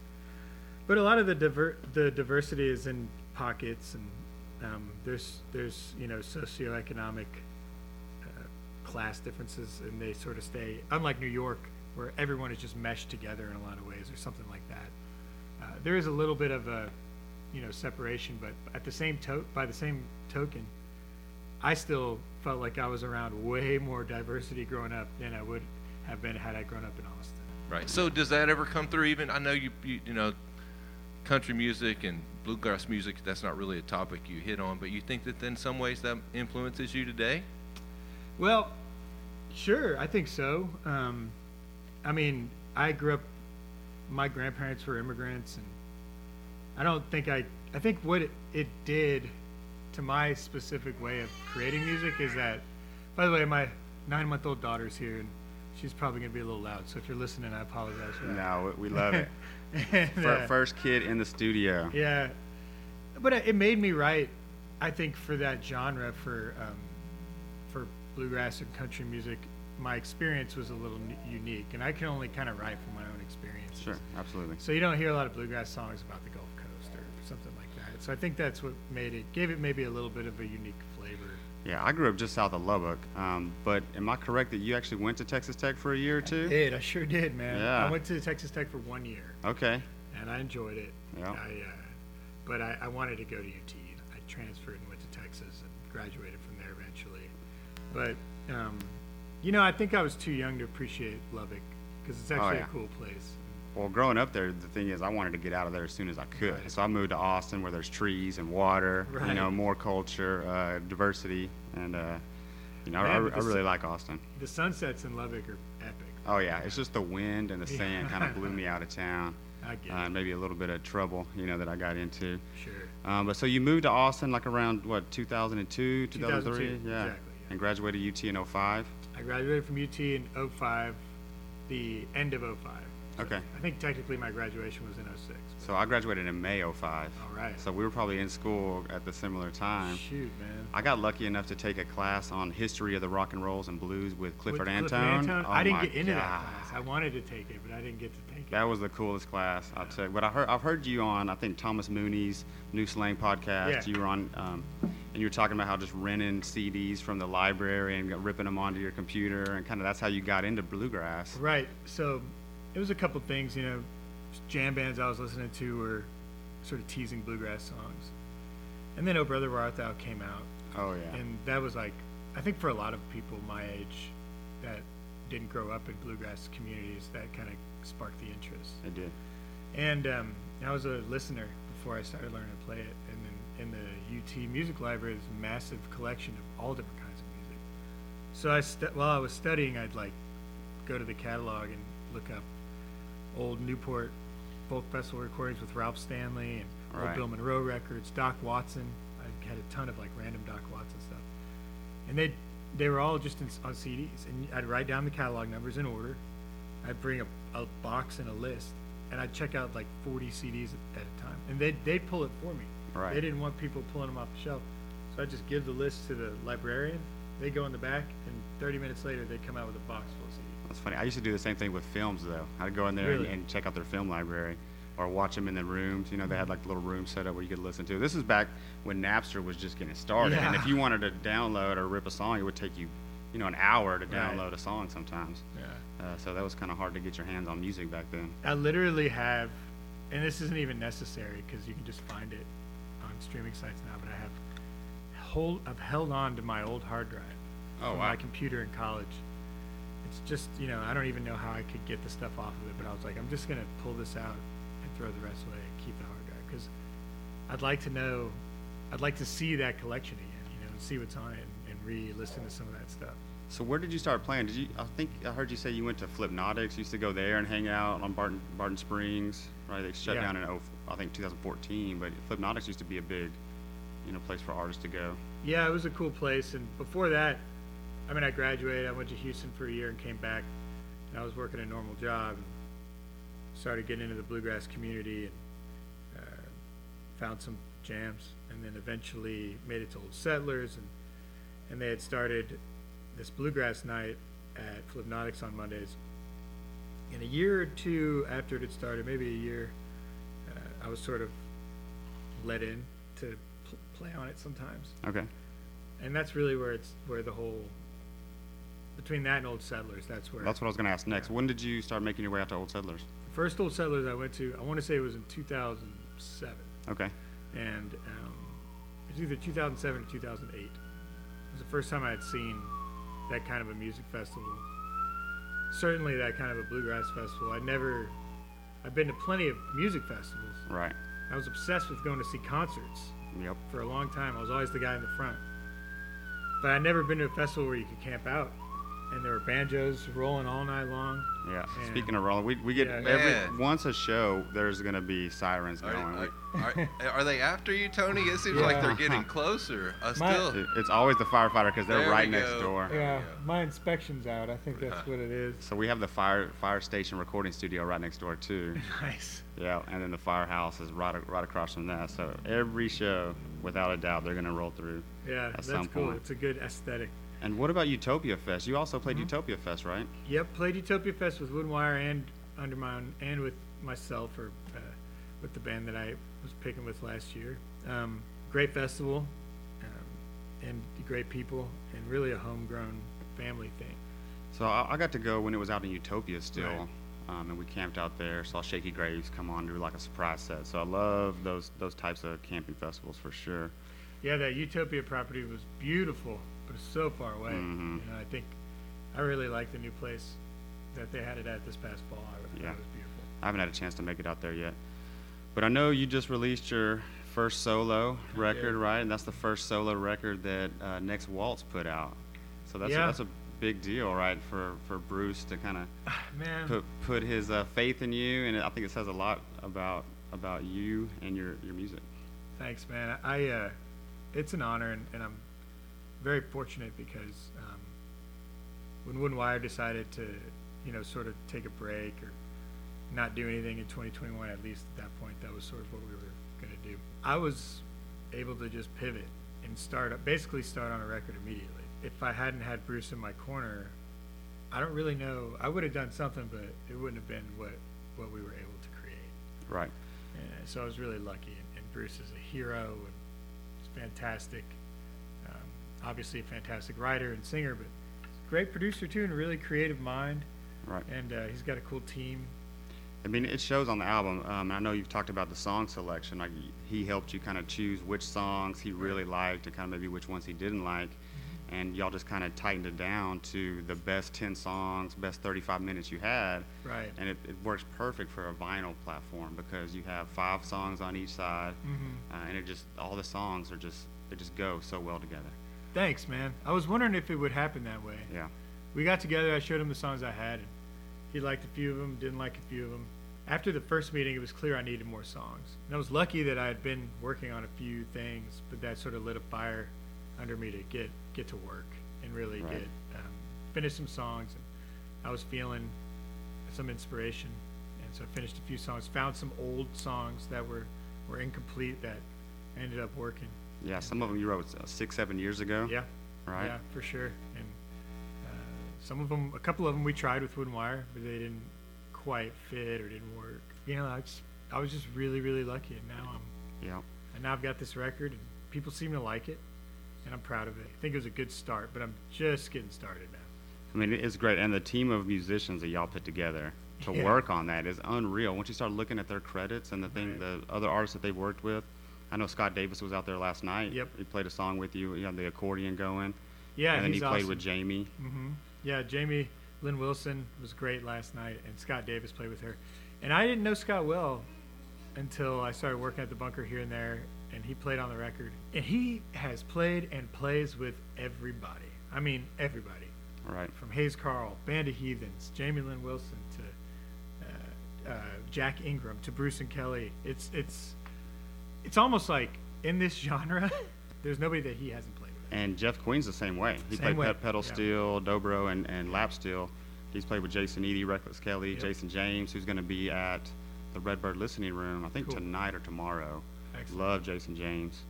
But a lot of the diver- the diversity is in pockets, and um, there's there's you know socioeconomic uh, class differences, and they sort of stay. Unlike New York, where everyone is just meshed together in a lot of ways, or something like that. Uh, there is a little bit of a you know separation, but at the same to- by the same token, I still felt like I was around way more diversity growing up than I would have been had I grown up in Austin. Right. So does that ever come through? Even I know you you, you know, country music and bluegrass music. That's not really a topic you hit on, but you think that in some ways that influences you today? Well, sure, I think so. Um, I mean, I grew up. My grandparents were immigrants, and I don't think I. I think what it, it did to my specific way of creating music is that. By the way, my nine-month-old daughter's here, and she's probably gonna be a little loud. So if you're listening, I apologize for that. No, we love it. And, uh, First kid in the studio. Yeah, but it it made me write. I think for that genre, for um, for bluegrass and country music, my experience was a little unique, and I can only kind of write from my own experience. Sure, absolutely. So you don't hear a lot of bluegrass songs about the Gulf Coast or something like that. So I think that's what made it gave it maybe a little bit of a unique flavor. Yeah, I grew up just south of Lubbock. Um, but am I correct that you actually went to Texas Tech for a year or two? Did I sure did, man. Yeah. I went to Texas Tech for one year. Okay. and I enjoyed it. Yeah. I, uh, but I, I wanted to go to UT. I transferred and went to Texas and graduated from there eventually. But um, you know, I think I was too young to appreciate Lubbock because it's actually Oh, yeah. a cool place. Well, growing up there, the thing is, I wanted to get out of there as soon as I could. Right. So I moved to Austin, where there's trees and water, you know, more culture, uh, diversity, and uh, you know, I, Man, I, I really like Austin. The sunsets in Lubbock are epic. Oh yeah, it's just the wind and the sand kind of blew me out of town. I get Uh, maybe a little bit of trouble, you know, that I got into. Sure. Um, but so you moved to Austin like around what 2002, 2003, 2002, yeah, exactly, yeah. and graduated UT in 05. I graduated from UT in 05, the end of 05. Okay. I think technically my graduation was in 06. So I graduated in May 05. All right. So we were probably in school at the similar time. Shoot, man. I got lucky enough to take a class on history of the rock and rolls and blues with Clifford With Antone. Oh I didn't get into that class. I wanted to take it, but I didn't get to take it. That was the coolest class I took. But I heard I've heard you on I think Thomas Mooney's New Slang podcast. Yeah. You were on, um, and you were talking about how just renting CDs from the library and ripping them onto your computer, and kind of that's how you got into bluegrass. Right. So it was a couple things, you know, jam bands I was listening to were sort of teasing bluegrass songs. And then Oh Brother Where Art Thou came out. Oh yeah. And that was like, I think for a lot of people my age that didn't grow up in bluegrass communities, that kind of sparked the interest. It did. And um, I was a listener before I started learning to play it. And then in the UT Music Library, there's a massive collection of all different kinds of music. So I stu- while I was studying, I'd like go to the catalog and look up old Newport Folk Festival recordings with Ralph Stanley and old Right. Bill Monroe records, Doc Watson. I had a ton of like random Doc Watson stuff, and they they were all just in, on CDs. And I'd write down the catalog numbers in order. I'd bring a, a box and a list, and I'd check out like 40 CDs at, at a time, and they'd they'd pull it for me. Right. They didn't want people pulling them off the shelf, so I just give the list to the librarian. They go in the back, and 30 minutes later, they come out with a box full. That's funny. I used to do the same thing with films though. I'd go in there and, Really? and check out their film library, or watch them in the rooms. You know, they had like little rooms set up where you could listen to. This is back when Napster was just getting started, and if you wanted to download or rip a song, it would take you, you know, an hour to Right. download a song sometimes. Yeah. Uh, so that was kind of hard to get your hands on music back then. I literally have, and this isn't even necessary because you can just find it on streaming sites now. But I have hold, I've held on to my old hard drive Oh, from wow. my computer in college it's just you know I don't even know how I could get the stuff off of it, but I was like, I'm just gonna pull this out and throw the rest away and keep the hard drive because I'd like to know, I'd like to see that collection again, you know, and see what's on it and, and re-listen to some of that stuff. So where did you start playing? Did you? I think I heard you say you went to Flipnotics. You used to go there and hang out on Barton Barton Springs, right? They shut Yeah. down in oh, I think 2014, but Flipnotics used to be a big, you know, place for artists to go. Yeah, it was a cool place. And before that, I mean, I graduated. I went to Houston for a year and came back. And I was working a normal job. And started getting into the bluegrass community and uh, found some jams. And then eventually made it to Old Settlers. And, and they had started this bluegrass night at Flipnotics on Mondays. And a year or two after it had started, maybe a year, uh, I was sort of let in to pl- play on it sometimes Okay. and that's really where it's where the whole between that and old settlers that's where That's what I was going to ask next. When did you start making your way out to Old Settlers? first old settlers i went to i want to say it was in 2007 Okay. and um, it was either 2007 or 2008 it was the first time i had seen that kind of a music festival certainly that kind of a bluegrass festival I'd never i've been to plenty of music festivals Right. i was obsessed with going to see concerts Yep. for a long time. I was always the guy in the front. But I'd never been to a festival where you could camp out. And there were banjos rolling all night long. Yeah. And- Speaking of rolling, we, we get Yeah. every Man. once a show. There's going to be sirens Are, going. are, are, are they after you, Tony? It seems like they're getting closer. Uh, My- still, it's always the firefighter because they're There right next go. door. Yeah, my inspection's out. I think that's what it is. So we have the fire fire station recording studio right next door too. Nice. Yeah, and then the firehouse is right right across from that. So every show, without a doubt, they're gonna roll through. Yeah, At that's some cool. point. It's a good aesthetic. And what about Utopia Fest? You also Mm-hmm. played Utopia Fest, right? Yep, played Utopia Fest with Wood and Wire and under my own, and with myself or uh, with the band that I was picking with last year. Um, great festival, um, and great people, and really a homegrown family thing. So I, I got to go when it was out in Utopia still, Right. um, and we camped out there. Saw Shakey Graves come on do like a surprise set. So I love those those types of camping festivals for sure. Yeah, that Utopia property was beautiful, it's so far away. Mhm. You know, I think I really like the new place that they had it at this past fall. I thought Yeah. it was beautiful. I haven't had a chance to make it out there yet, but I know you just released your first solo record, right? And that's the first solo record that uh, Next Waltz put out. So that's Yeah. a, that's a big deal, right? For for Bruce to kind of Man, put put his uh, faith in you, and I think it says a lot about about you and your your music. thanks, man. I uh, it's an honor, and, and I'm very fortunate because um, when Wood and Wire decided to, you know, sort of take a break or not do anything in 2021, at least at that point, that was sort of what we were going to do. I was able to just pivot and start, basically start on a record immediately. If I hadn't had Bruce in my corner, I don't really know. I would have done something, but it wouldn't have been what what we were able to create. Right. And so I was really lucky, and, and Bruce is a hero, and he's fantastic. Obviously, a fantastic writer and singer, but great producer too, and a really creative mind. Right. And uh, he's got a cool team. I mean, it shows on the album. Um, and I know you've talked about the song selection. Like he helped you kind of choose which songs he really liked and kind of maybe which ones he didn't like. And y'all just kind of tightened it down to the best 10 songs, best 35 minutes you had. Right. And it, it works perfect for a vinyl platform because you have five songs on each side. Mhm. Uh, and it just, all the songs are just, they just go so well together. Thanks, man. I was wondering if it would happen that way. Yeah. We got together. I showed him the songs I had. And he liked a few of them, didn't like a few of them. After the first meeting, it was clear I needed more songs. And I was lucky that I had been working on a few things, but that sort of lit a fire under me to get get to work and really Right. get um, finish some songs. And I was feeling some inspiration, and so I finished a few songs. Found some old songs that were were incomplete that ended up working. Yeah. Some of them you wrote uh, six, seven years ago. Yeah. Right. Yeah, for sure. And uh, some of them, a couple of them, we tried with wood and wire, but they didn't quite fit or didn't work. You know, I just, I was just really, really lucky, and now I'm, Yeah. and now I've got this record, and people seem to like it, and I'm proud of it. I think it was a good start, but I'm just getting started now. I mean, it's great, and the team of musicians that y'all put together to Yeah. work on that is unreal. Once you start looking at their credits and the thing, Right. the other artists that they've worked with, I know Scott Davis was out there last night. Yep. He played a song with you. You had the accordion going. Yeah, and then he played awesome. with Jamie. Mm-hmm. Yeah, Jamie Lin Wilson was great last night, and Scott Davis played with her. And I didn't know Scott well until I started working at the bunker here and there, and he played on the record. And he has played and plays with everybody. I mean, everybody. Right. From Hayes Carll, Band of Heathens, Jamie Lin Wilson to uh, uh, Jack Ingram to Bruce and Kelly. It's it's it's almost like in this genre, there's nobody that he hasn't played with. And Jeff Queen's the same way. He Same played way, ped- pedal yeah. steel, dobro, and, and lap steel. He's played with Jason Eady, Reckless Kelly, Yep. Jason James, who's going to be at the Redbird Listening Room, I think Cool. tonight or tomorrow. Excellent. Love Jason James.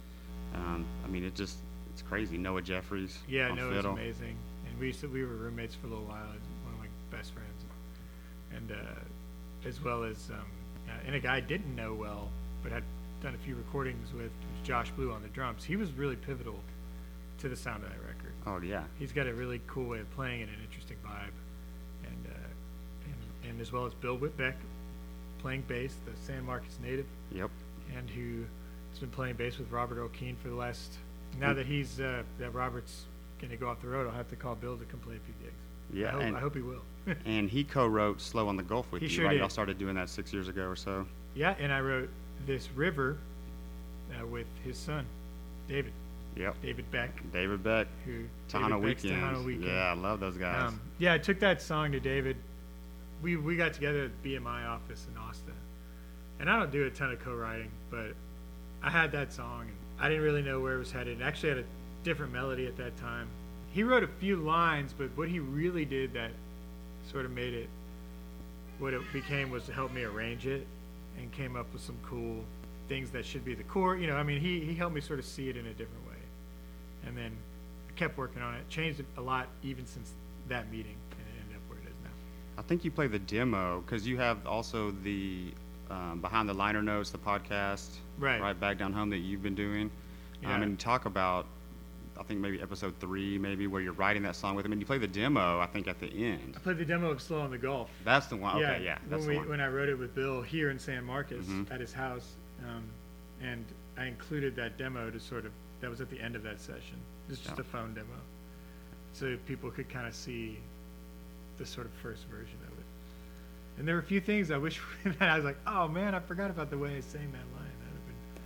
Um, I mean, it just, it's crazy. Noah Jeffries. Yeah, on no, fiddle. amazing. And we used to, we were roommates for a little while. and One of my best friends, and uh, as well as um, uh, and a guy I didn't know well, but had done a few recordings with Josh Blue on the drums. He was really pivotal to the sound of that record. Oh, yeah. He's got a really cool way of playing and an interesting vibe, and uh, and, and as well as Bill Whitbeck playing bass, the San Marcos native Yep. and who has been playing bass with Robert Earl Keen for the last. Now that he's uh, that Robert's going to go off the road, I'll have to call Bill to come play a few gigs. Yeah, I hope, and- I hope he will. And he co-wrote "Slow on the Gulf" with He you, sure right? did. Y'all started doing that six years ago or so. yeah, and I wrote this river uh, with his son, David. Yep. David Beck. David Beck, Who Tejano Weekend. Tejano Weekend. Yeah, I love those guys. Um, yeah, I took that song to David. We we got together at the BMI office in Austin, and I don't do a ton of co-writing, but I had that song, and I didn't really know where it was headed. It actually had a different melody at that time. He wrote a few lines, but what he really did that sort of made it what it became was to help me arrange it, and came up with some cool things that should be the core. You know, I mean, he he helped me sort of see it in a different way, and then I kept working on it. Changed it a lot even since that meeting, and it ended up where it is now. I think you play the demo because you have also the um, behind the liner notes, the podcast, Right. right back down home that you've been doing. Yeah. Um, and talk about, I think maybe episode three, maybe where you're writing that song with him, and you play the demo. I think at the end. I played the demo of Slow on the Gulf. That's the one. Okay, yeah, that's when we when I wrote it with Bill here in San Marcos Mhm. at his house, um, and I included that demo to sort of that was at the end of that session. It's just Yeah. a phone demo, so people could kind of see the sort of first version of it. And there were a few things I wish that I was like, oh man, I forgot about the way I sang that line. That would have been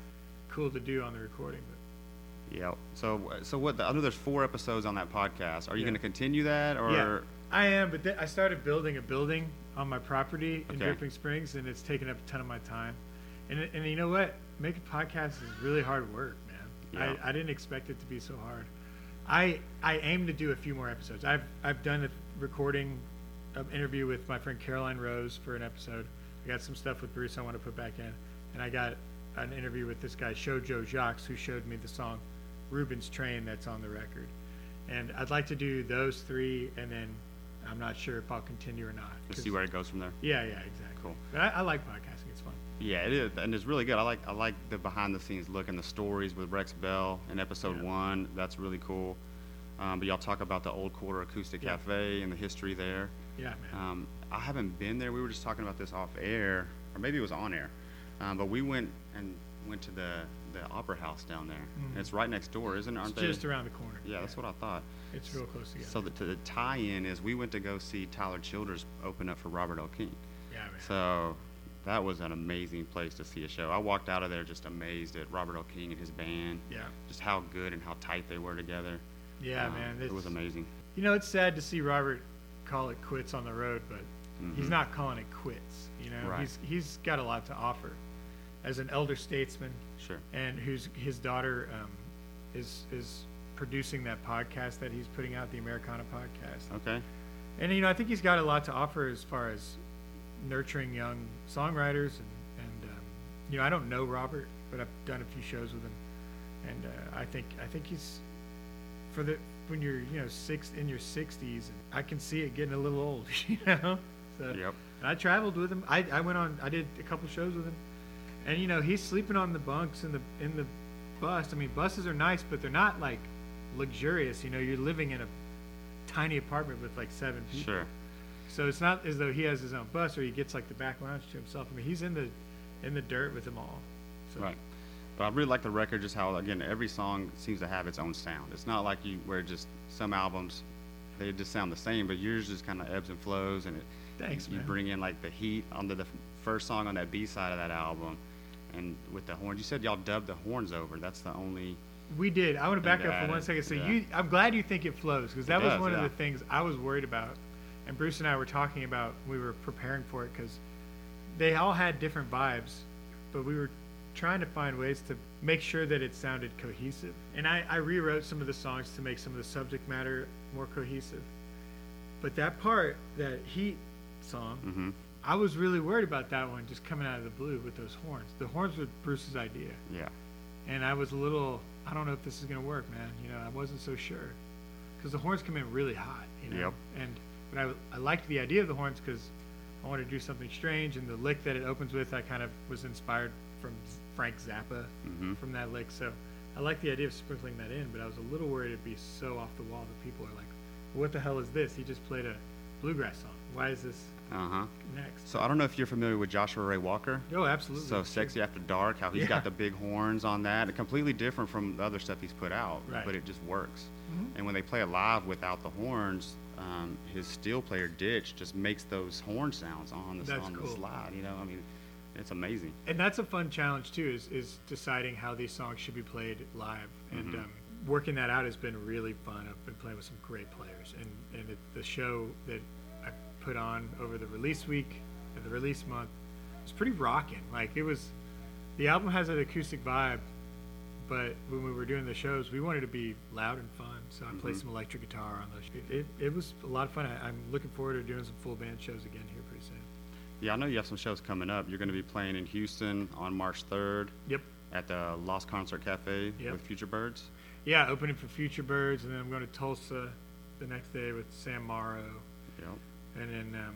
cool to do on the recording, but. Yeah. So, so what? The, I know there's four episodes on that podcast. Are you Yeah. going to continue that, or? yeah, I am, but then I started building a building on my property in Okay. Dripping Springs, and it's taken up a ton of my time. And and you know what? Making podcasts is really hard work, man. Yeah. I, I didn't expect it to be so hard. I I aim to do a few more episodes. I've I've done a recording, of an interview with my friend Caroline Rose for an episode. I got some stuff with Bruce I want to put back in, and I got an interview with this guy Joe Jacques who showed me the song Ruben's Train that's on the record. And I'd like to do those three, and then I'm not sure if I'll continue or not. 'cause- see where it goes from there. Yeah, yeah, exactly. Cool. But I, I like podcasting; it's fun. Yeah, it is, and it's really good. I like I like the behind the scenes look and the stories with Rex Bell in episode Yeah. one. That's really cool. Um, but y'all talk about the Old Quarter Acoustic Yeah. Cafe and the history there. Yeah, man. Um, I haven't been there. We were just talking about this off air, or maybe it was on air. Um, but we went and went to the the Opera House down there. Mhm. And it's right next door, isn't it? It's Aren't they? just around the corner. Yeah, that's what I thought. It's real close together. So the, to the tie-in is we went to go see Tyler Childers open up for Robert Earl Keen. Yeah, man. So that was an amazing place to see a show. I walked out of there just amazed at Robert Earl Keen and his band. Yeah. Just how good and how tight they were together. Yeah, Um, man. It was amazing. You know, it's sad to see Robert call it quits on the road, but he's Mhm. not calling it quits. You know, Right. he's he's got a lot to offer as an elder statesman. Sure. And whose his daughter um, is is producing that podcast that he's putting out, the Americana podcast. Okay. And you know, I think he's got a lot to offer as far as nurturing young songwriters, and and um, you know, I don't know Robert, but I've done a few shows with him, and uh, I think I think he's for the when you're you know six in your sixties, I can see it getting a little old, you know. So, Yep. And I traveled with him. I, I went on. I did a couple shows with him, and you know he's sleeping on the bunks in the in the bus. I mean, buses are nice, but they're not like luxurious. You know, you're living in a tiny apartment with like seven people. Sure. So it's not as though he has his own bus or he gets like the back lounge to himself. I mean, he's in the in the dirt with them all. So, Right. But I really like the record, just how again every song seems to have its own sound. It's not like you where just some albums they just sound the same, but yours just kind of ebbs and flows, and it. Thanks, you man. bring in like the heat on the, the first song on that B side of that album, and with the horns. You said y'all dubbed the horns over. That's the only. We did. I want to back up for one it, second. So yeah. you, I'm glad you think it flows because that was does, one of the things I was worried about, and Bruce and I were talking about. We were preparing for it because they all had different vibes, but we were trying to find ways to make sure that it sounded cohesive. And I, I rewrote some of the songs to make some of the subject matter more cohesive. But that part, that heat song, Mm-hmm. I was really worried about that one just coming out of the blue with those horns. The horns were Bruce's idea Yeah. and I was a little, I don't know if this is gonna work, man. You know, I wasn't so sure, because the horns come in really hot, you know. Yep. And but I, I liked the idea of the horns because I wanted to do something strange, and the lick that it opens with, I kind of was inspired from Frank Zappa Mhm. from that lick. So I like the idea of sprinkling that in, but I was a little worried it'd be so off the wall that people are like, "What the hell is this? He just played a bluegrass song. Why is this Uh huh. next?" So I don't know if you're familiar with Joshua Ray Walker. Oh, absolutely. So sexy after dark, how he's Yeah. got the big horns on that, completely different from the other stuff he's put out, Right. but it just works. Mhm. And when they play it live without the horns, um, his steel player Ditch just makes those horn sounds on the That's on the cool. slide. You know, I mean, it's amazing. and that's a fun challenge too is, is deciding how these songs should be played live and Mhm. um, working that out has been really fun i've been playing with some great players and, and it, the show that put on over the release week and the release month was pretty rocking like it was the album has an acoustic vibe but when we were doing the shows we wanted to be loud and fun so i played Mhm. some electric guitar on those it, it, it was a lot of fun I, i'm looking forward to doing some full band shows again here pretty soon Yeah, I know you have some shows coming up. You're going to be playing in Houston on March 3rd. Yep. At the Last Concert Cafe Yep. with Futurebirds. Yeah, opening for Futurebirds, and then I'm going to Tulsa the next day with Sam Morrow, Yep. And then um,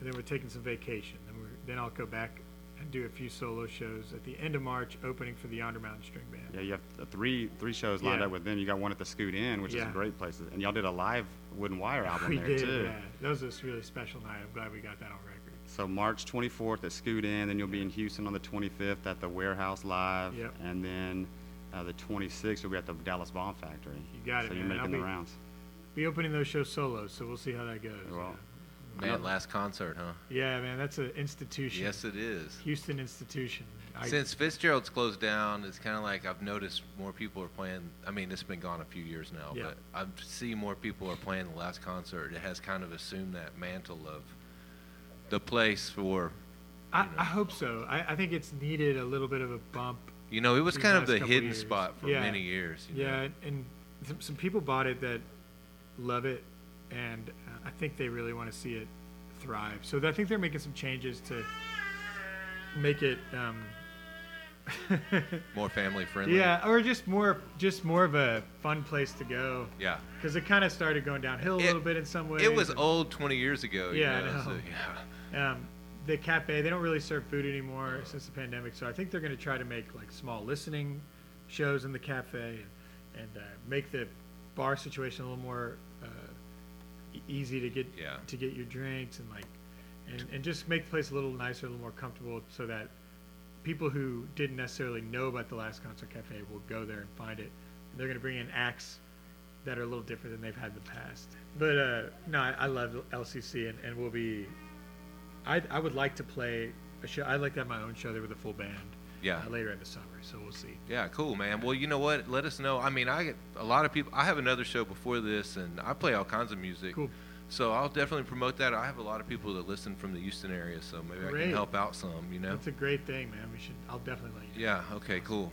and then we're taking some vacation. Then we're then I'll go back and do a few solo shows at the end of March, opening for the Yonder Mountain String Band. Yeah, you have th- three three shows lined Yeah. up with them. You got one at the Scoot Inn, which is Yeah. a great place. And y'all did a live Wood and Wire album we there did, too. yeah. That was a really special night. I'm glad we got that on record. So March 24th at Scoot Inn, then you'll be in Houston on the 25th at the Warehouse Live, Yep. and then uh, the 26th you'll be at the Dallas Bomb Factory. You got it, So you're man. making I'll the be- rounds. Be opening those shows solo, so we'll see how that goes. Well, Man, last concert, huh? yeah, man, that's an institution. Yes, it is. Houston institution. I- Since Fitzgerald's closed down, it's kind of like I've noticed more people are playing. I mean, it's been gone a few years now, Yeah. but I see more people are playing the last concert. It has kind of assumed that mantle of the place for. I, I hope so. I, I think it's needed a little bit of a bump You know, it was kind of the hidden years. spot for Yeah. many years. you know? Yeah, and some, some people bought it that love it, and I think they really want to see it thrive. So I think they're making some changes to make it, um, More family friendly. yeah, or just more, just more of a fun place to go. Yeah. Because it kind of started going downhill a It- little bit in some ways. It was and- old 20 years ago. you Yeah, know, so, yeah. um, the cafe they don't really serve food anymore since the pandemic so i think they're going to try to make like small listening shows in the cafe and, and uh, make the bar situation a little more e- easy to get Yeah. to get your drinks and like and, and just make the place a little nicer a little more comfortable so that people who didn't necessarily know about the last concert cafe will go there and find it and they're going to bring in acts that are a little different than they've had in the past but uh, no I, I love lcc and, and we'll be I, I would like to play a show. I'd like to have my own show there with a full band. Yeah. uh, later in the summer, so we'll see. Yeah, cool, man. Well, you know what? Let us know. I mean, I get a lot of people. I have another show before this, and I play all kinds of music. Cool. So I'll definitely promote that. I have a lot of people that listen from the Houston area, so maybe I can help out some. You know? That's a great thing, man. We should. I'll definitely let you. know. Yeah. Okay. Cool.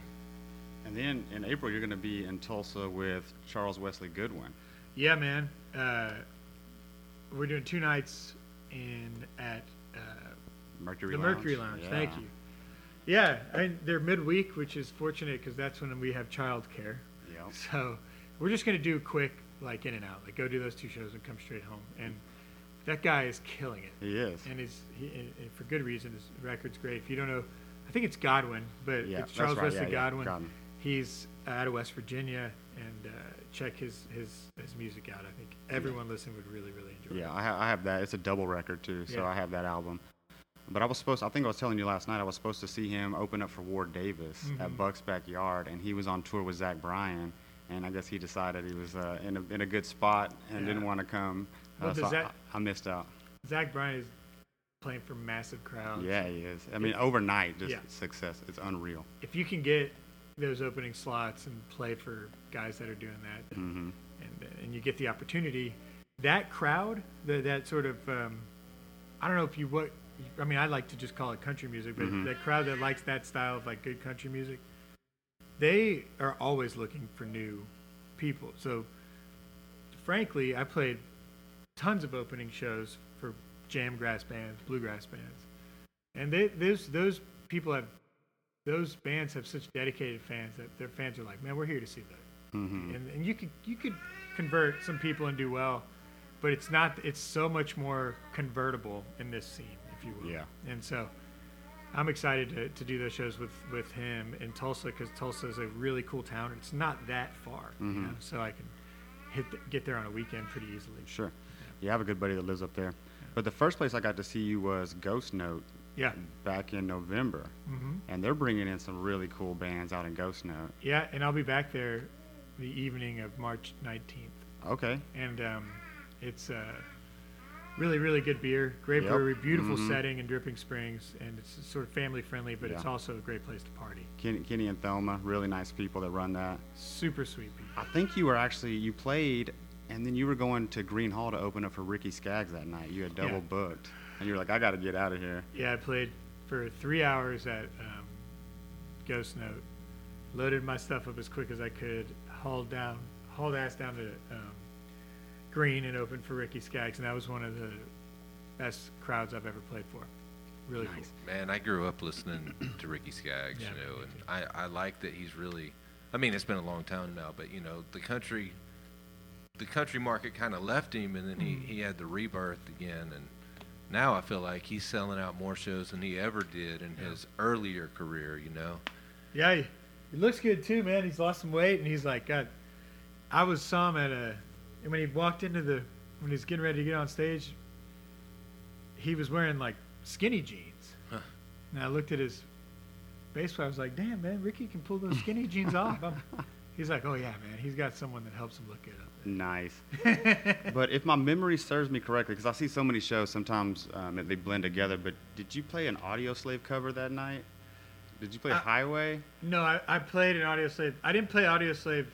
And then in April you're going to be in Tulsa with Charles Wesley Goodwin. Yeah, man. Uh, we're doing two nights in at uh, Mercury the Lounge. Mercury Lounge. Yeah. Thank you. Yeah, I they're midweek, which is fortunate because that's when we have childcare. Yep. So we're just gonna do quick, like in and out, like go do those two shows and come straight home. And that guy is killing it. He is. and he's he, and, and for good reason. His record's great. If you don't know, I think it's Godwin, but Yeah, it's Charles right, Wesley yeah, yeah, Godwin. Godwin. He's out of West Virginia, and uh, check his, his his music out. I think everyone listening would really really enjoy. Yeah, it. I, ha- I have that. It's a double record too, so Yeah. I have that album. But I was supposed. I think I was telling you last night. I was supposed to see him open up for Ward Davis at Mhm. Buck's backyard, and he was on tour with Zach Bryan, and I guess he decided he was uh, in, a, in a good spot and didn't want to come. Uh, so that- I, I missed out. Zach Bryan is playing for massive crowds. Yeah, he is. I mean, overnight, just Yeah. success. It's unreal. If you can get those opening slots and play for guys that are doing that, hmm and and you get the opportunity, that crowd, the, that sort of, um, I don't know if you what, I mean, I like to just call it country music, but Mhm. that crowd that likes that style of like good country music, they are always looking for new people. So, frankly, I played tons of opening shows for jam grass bands, bluegrass bands, and they those those people have those bands have such dedicated fans that their fans are like, man, we're here to see that hmm and, and you could you could convert some people and do well, but it's not. It's so much more convertible in this scene, if you will. Yeah. And so, I'm excited to, to do those shows with with him in Tulsa because Tulsa is a really cool town. It's not that far, you Mhm. know, so I can hit the, get there on a weekend pretty easily. Sure. You have a good buddy that lives up there. But the first place I got to see you was Ghost Note Yeah. back in November. hmm And they're bringing in some really cool bands out in Ghost Note. Yeah, and I'll be back there the evening of March 19th. Okay. and um, it's uh, really really good beer great Yep. brewery beautiful Mhm. setting in dripping springs and it's sort of family friendly but it's also a great place to party Kenny, Kenny and Thelma, really nice people that run that. super sweet people I think you were actually, you played, and then you were going to Gruene Hall to open up for Ricky Skaggs that night. You had double Yeah. booked. And you were like, I got to get out of here. yeah i played for three hours at um, ghost note loaded my stuff up as quick as i could hauled down hauled ass down to um, Gruene and opened for ricky skaggs and that was one of the best crowds i've ever played for really cool Man, I grew up listening to Ricky Skaggs, Yeah, you know, me and I, I like that he's really. I mean, it's been a long time now, but you know, the country, the country market kind of left him, and then he, Mm. he had the rebirth again, and now I feel like he's selling out more shows than he ever did in his earlier career. You know, Yeah, he, he looks good too, man. He's lost some weight, and he's like, God, I was some at a, and when he walked into the, when he was getting ready to get on stage, he was wearing like skinny jeans. Huh. And I looked at his bass player. I was like, Damn, man, Ricky can pull those skinny jeans off. I'm, he's like, Oh yeah, man. He's got someone that helps him look good up Nice. but if my memory serves me correctly, because I see so many shows sometimes um, they blend together, but did you play an Audioslave cover that night? Did you play Uh, Highway? no, I, I played an Audioslave. I didn't play Audioslave.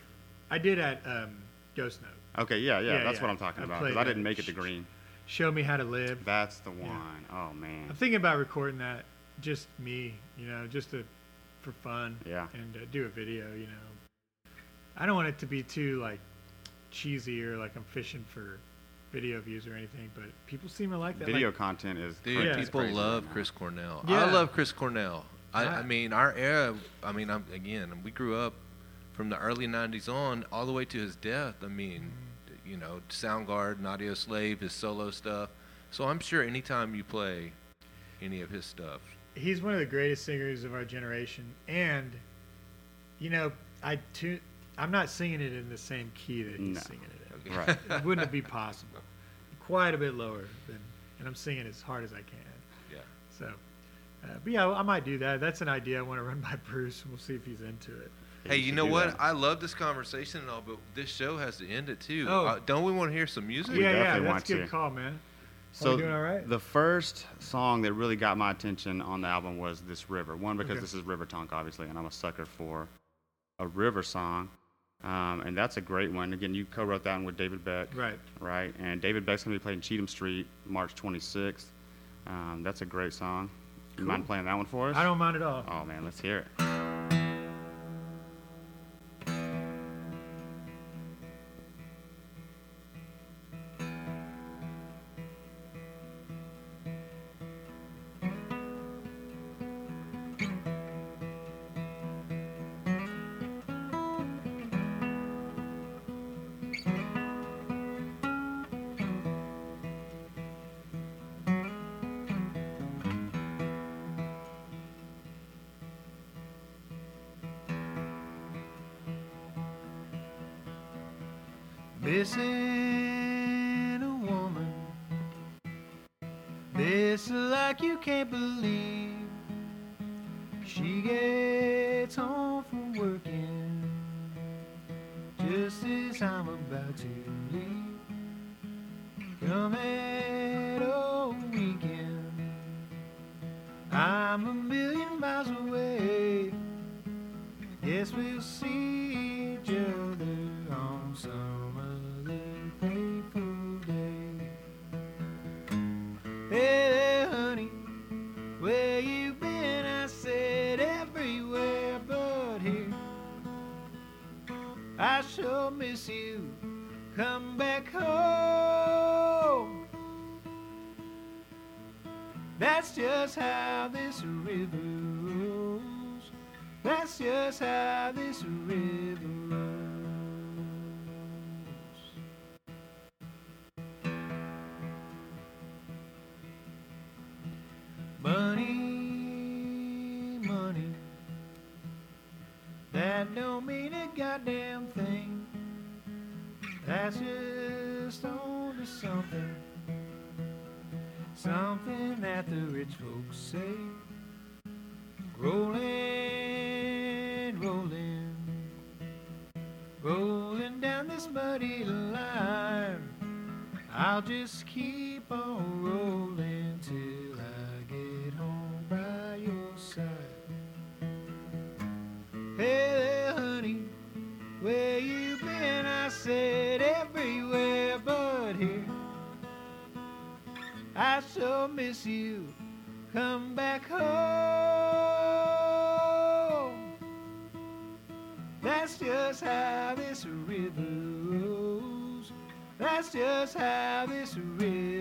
I did at um, Ghost Note. Okay, yeah, yeah, yeah, that's yeah. what I'm talking I about. Because played I didn't make it to Gruene. Show me how to live. That's the one. Oh man. I'm thinking about recording that, just me, you know, just to, for fun. Yeah. And uh, do a video, you know. I don't want it to be too like cheesy or like I'm fishing for video views or anything, but people seem to like that. Video Like, content is dude, cra- is people crazy love right now. Chris Cornell. Yeah. I love Chris Cornell. I, Yeah. I mean, our era. I mean, I'm again. We grew up from the early '90s on, all the way to his death. I mean, Mm-hmm. You know, Soundgarden, Audioslave, his solo stuff. So I'm sure anytime you play any of his stuff, he's one of the greatest singers of our generation, and you know, I tu- I'm not singing it in the same key that he's No. singing it in. Right. it wouldn't it be possible. Quite a bit lower than, and I'm singing as hard as I can. yeah. So, uh, but yeah, I might do that. That's an idea I want to run by Bruce. and We'll see if he's into it. Hey, you know what? that. I love this conversation and all, but this show has to end it too. Oh. Uh, don't we want to hear some music? yeah, yeah, definitely that's want a good to. call, man. So we doing all right? the first song that really got my attention on the album was "This River." One because Okay. this is River Tonk, obviously, and I'm a sucker for a river song, um, and that's a great one. Again, you co-wrote that one with David Beck, Right. right? And David Beck's gonna be playing Cheatham Street March 26th. Um, that's a great song. You mind playing that one for us? I don't mind at all. Oh man, let's hear it. That don't mean a goddamn thing. That's just on something. Something that the rich folks say. Rolling, rolling, rolling down this muddy line. I'll just keep on rolling so miss you. Come back home. That's just how this river rolls. That's just how this river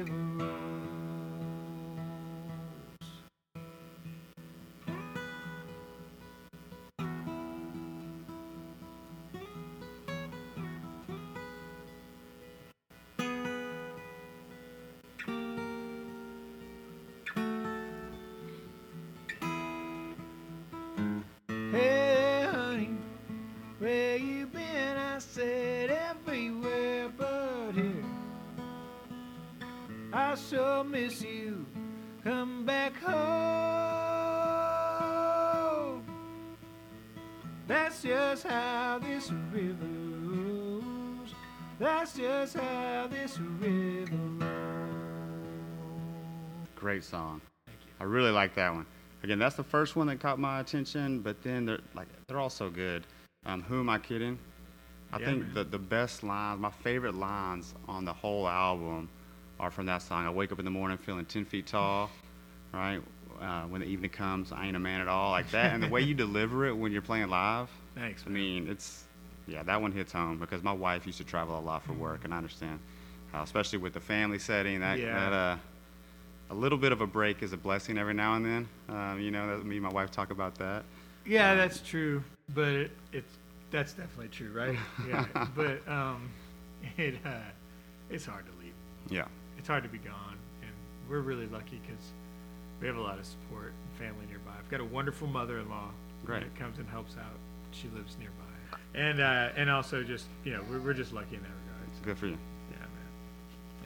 Great song. I really like that one. Again, that's the first one that caught my attention, but then they're like they're all so good. Um, Who am I kidding? I Yeah, think man. the the best lines, my favorite lines on the whole album, are from that song. I wake up in the morning feeling ten feet tall, right? Uh, when the evening comes, I ain't a man at all, like that. And the way you deliver it when you're playing live, Thanks, I mean, it's yeah, that one hits home because my wife used to travel a lot for work, and I understand, uh, especially with the family setting. That Yeah. that uh, a little bit of a break is a blessing every now and then. Um, you know, that me and my wife talk about that. Yeah, Um, that's true, but it, it's that's definitely true, right? Yeah, but um, it uh, it's hard to leave. Yeah. It's hard to be gone, and we're really lucky because we have a lot of support and family nearby. I've got a wonderful mother-in-law Great. that comes and helps out. She lives nearby, and uh, and also just you know we're, we're just lucky in that regard. So, Good for you.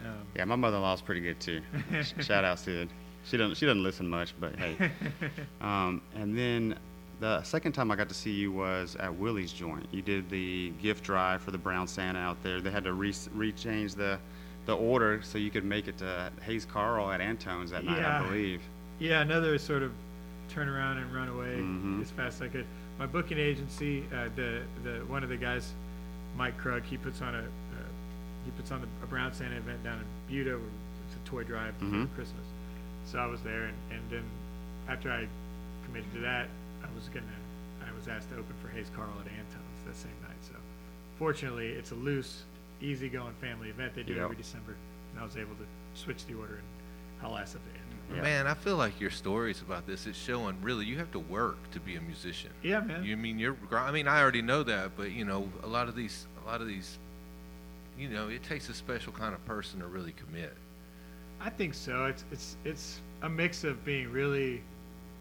Yeah. Um, Yeah, my mother-in-law's pretty good too. Shout out Sid. She doesn't she doesn't listen much, but hey. Um, and then the second time I got to see you was at Willie's Joint. You did the gift drive for the Brown Santa out there. They had to re- rechange the the order so you could make it to Hayes Carll at Antone's that night, Yeah. I believe. Yeah, another sort of turn around and run away Mhm. as fast as I could. My booking agency, uh, the the one of the guys, Mike Krug, he puts on a he puts on the, a Brown Santa event down in Buda. where It's a toy drive Mhm. for Christmas. So I was there, and, and then after I committed to that, I was gonna I was asked to open for Hayes Carll at Antone's that same night. So fortunately, it's a loose, easygoing family event they do Yep. every December, and I was able to switch the order and haul ass at the end. Yeah. Man, I feel like your stories about this is showing really you have to work to be a musician. Yeah, man. You mean you're? gr- I mean, I already know that, but you know, a lot of these, a lot of these, you know, it takes a special kind of person to really commit. I think so. It's it's it's a mix of being really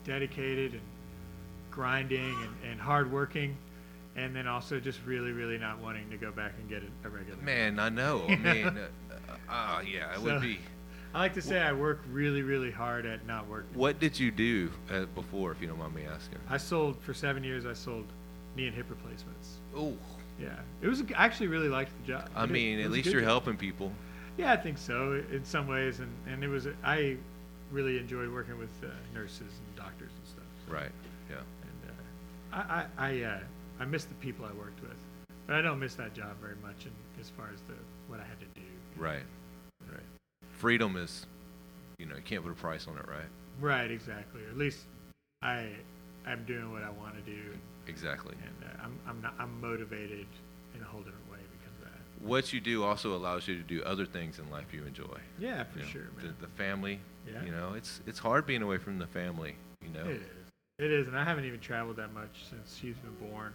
dedicated and grinding and, and hardworking, and then also just really really not wanting to go back and get a, a regular. Man, I know. I mean, uh, uh, yeah, it So- would be. I like to say I work really really hard at not working. What did you do uh, before, if you don't mind me asking? I sold for seven years. I sold knee and hip replacements. Oh, Yeah, it was. I actually really liked the job. I It- mean, it at least you're job. helping people. Yeah, I think so in some ways, and and it was. I really enjoyed working with uh, nurses and doctors and stuff. Right. Yeah. And uh, I I I, uh, I miss the people I worked with, but I don't miss that job very much. And as far as the what I had to do. Right. Right. Freedom is, you know, you can't put a price on it, right? Right, exactly. Or at least I I'm doing what I want to do, Exactly. and uh, I'm I'm not I'm motivated in a whole different way because of that. What you do also allows you to do other things in life you enjoy. Yeah, for You know, sure, The, man. the family. Yeah. You know, it's it's hard being away from the family. You know. It is. It is, and I haven't even traveled that much since she's been born.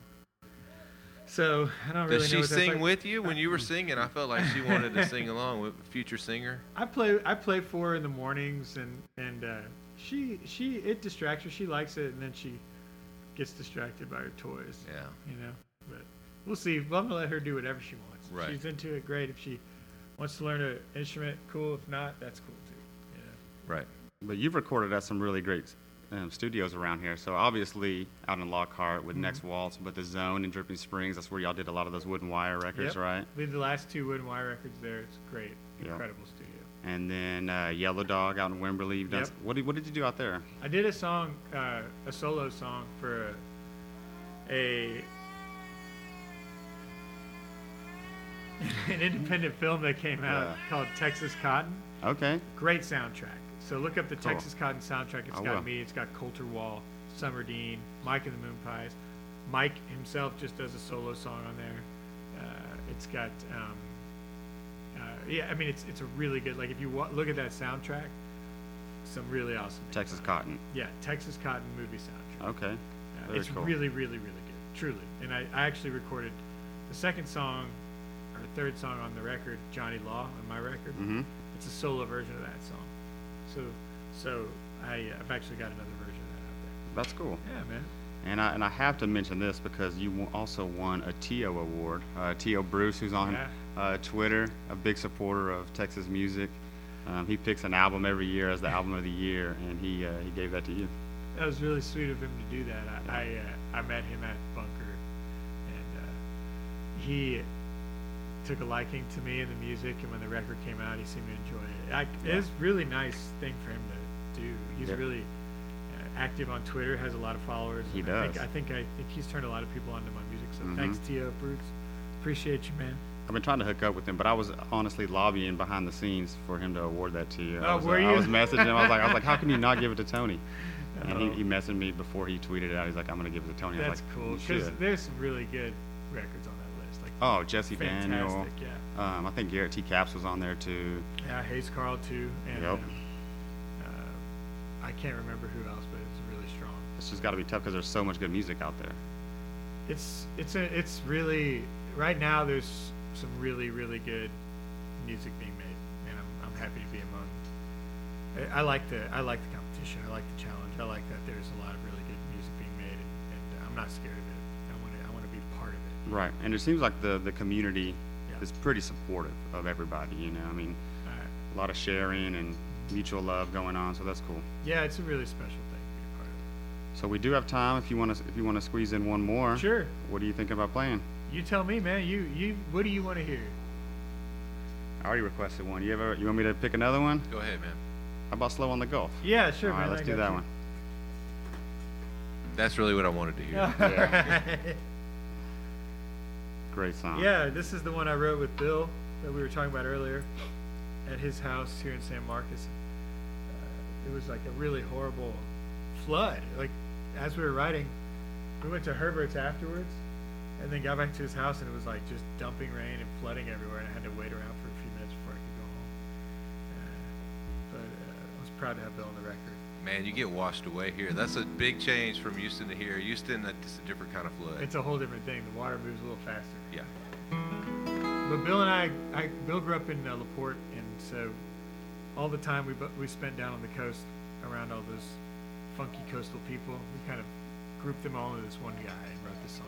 So I don't really Does she sing like. with you when you were singing? I felt like she wanted to sing along with future singer. I play I play for her in the mornings and and uh, she she it distracts her. She likes it and then she gets distracted by her toys. Yeah. You know, but we'll see. Well, I'm gonna let her do whatever she wants. If Right. She's into it. Great. If she wants to learn an instrument, cool. If not, that's cool too. Yeah. Right. But you've recorded at some really great um, studios around here. So obviously out in Lockhart with Mhm. Next Waltz, but the Zone in Dripping Springs, that's where y'all did a lot of those Wood and Wire records, Yep. right? We did the last two Wood and Wire records there. It's great. Yeah. Incredible studio. And then uh, Yellow Dog out in Wimberley. You've done Yep. what, did, what did you do out there? I did a song, uh, a solo song for a, a an independent film that came out called Texas Cotton. Okay. Great soundtrack. So look up the Cool. Texas Cotton soundtrack. It's I got will. me. It's got Colter Wall, Summer Dean, Mike and the Moonpies. Mike himself just does a solo song on there. Uh, it's got, um, yeah, I mean, it's it's a really good. Like if you wa- look at that soundtrack, some really awesome. Texas Cotton. Yeah, Texas Cotton movie soundtrack. Okay. Yeah, Very it's cool. really, really, really good, truly. And I, I actually recorded the second song, or third song on the record, Johnny Law, on my record. Mhm. It's a solo version of that song. So, so I, I've actually got another version of that out there. That's cool. Yeah, man. And I, and I have to mention this because you also won a Tio award. Uh, Tio Bruce, who's on Yeah. Uh, Twitter, a big supporter of Texas music. Um, he picks an album every year as the album of the year, and he uh, he gave that to you. That was really sweet of him to do that. I I, uh, I met him at Bunker, and uh, he took a liking to me and the music. And when the record came out, he seemed to enjoy it. I, Yeah. It was a really nice thing for him to do. He's Yeah. really uh, active on Twitter, has a lot of followers. He and I does. think, I think I think he's turned a lot of people onto my music. So Mhm. thanks, Tio Bruce. Appreciate you, man. I've been trying to hook up with him, but I was honestly lobbying behind the scenes for him to award that to you. I Oh, was, were I was messaging him. I was like, I was like, how can you not give it to Tony? And he, Oh. he messaged me before he tweeted it out. He's like, I'm gonna give it to Tony. I was That's like, cool because should." there's some really good records on that list. Like Oh, Jesse Daniel. fantastic, yeah. Um, I think Garrett T. Capps was on there too. Yeah, Hayes Carll too, and Yep. uh, I can't remember who else, but it's really strong. It's just got to be tough because there's so much good music out there. It's it's a it's really right now. There's some really really good music being made, and I'm I'm happy to be among. I, I like the I like the competition. I like the challenge. I like that there's a lot of really good music being made, and, and I'm not scared of it. I want to I want to be part of it. Right, and it seems like the the community Yeah. is pretty supportive of everybody. You know, I mean, Alright. a lot of sharing and mutual love going on, so that's cool. Yeah, it's a really special thing to be a part of. So we do have time if you want to if you want to squeeze in one more. Sure. What are you thinking about playing? You tell me, man. You you what do you want to hear? I already requested one. You ever you want me to pick another one? Go ahead, man. How about slow on the Gulf? Yeah, sure, All right, man. let's I do that you. one. That's really what I wanted to hear. Yeah. Great song. Yeah, this is the one I wrote with Bill that we were talking about earlier at his house here in San Marcos. Uh, it was like a really horrible flood. Like as we were writing, we went to Herbert's afterwards, and then got back to his house, and it was like just dumping rain and flooding everywhere, and I had to wait around for a few minutes before I could go home. Uh, but uh, I was proud to have Bill on the record. Man, you get washed away here. That's a big change from Houston to here. Houston, that's a different kind of flood. It's a whole different thing. The water moves a little faster. Yeah. But Bill and I, I Bill grew up in uh, La Porte, and so all the time we we spent down on the coast around all those funky coastal people. We kind of grouped them all into this one guy and wrote this song.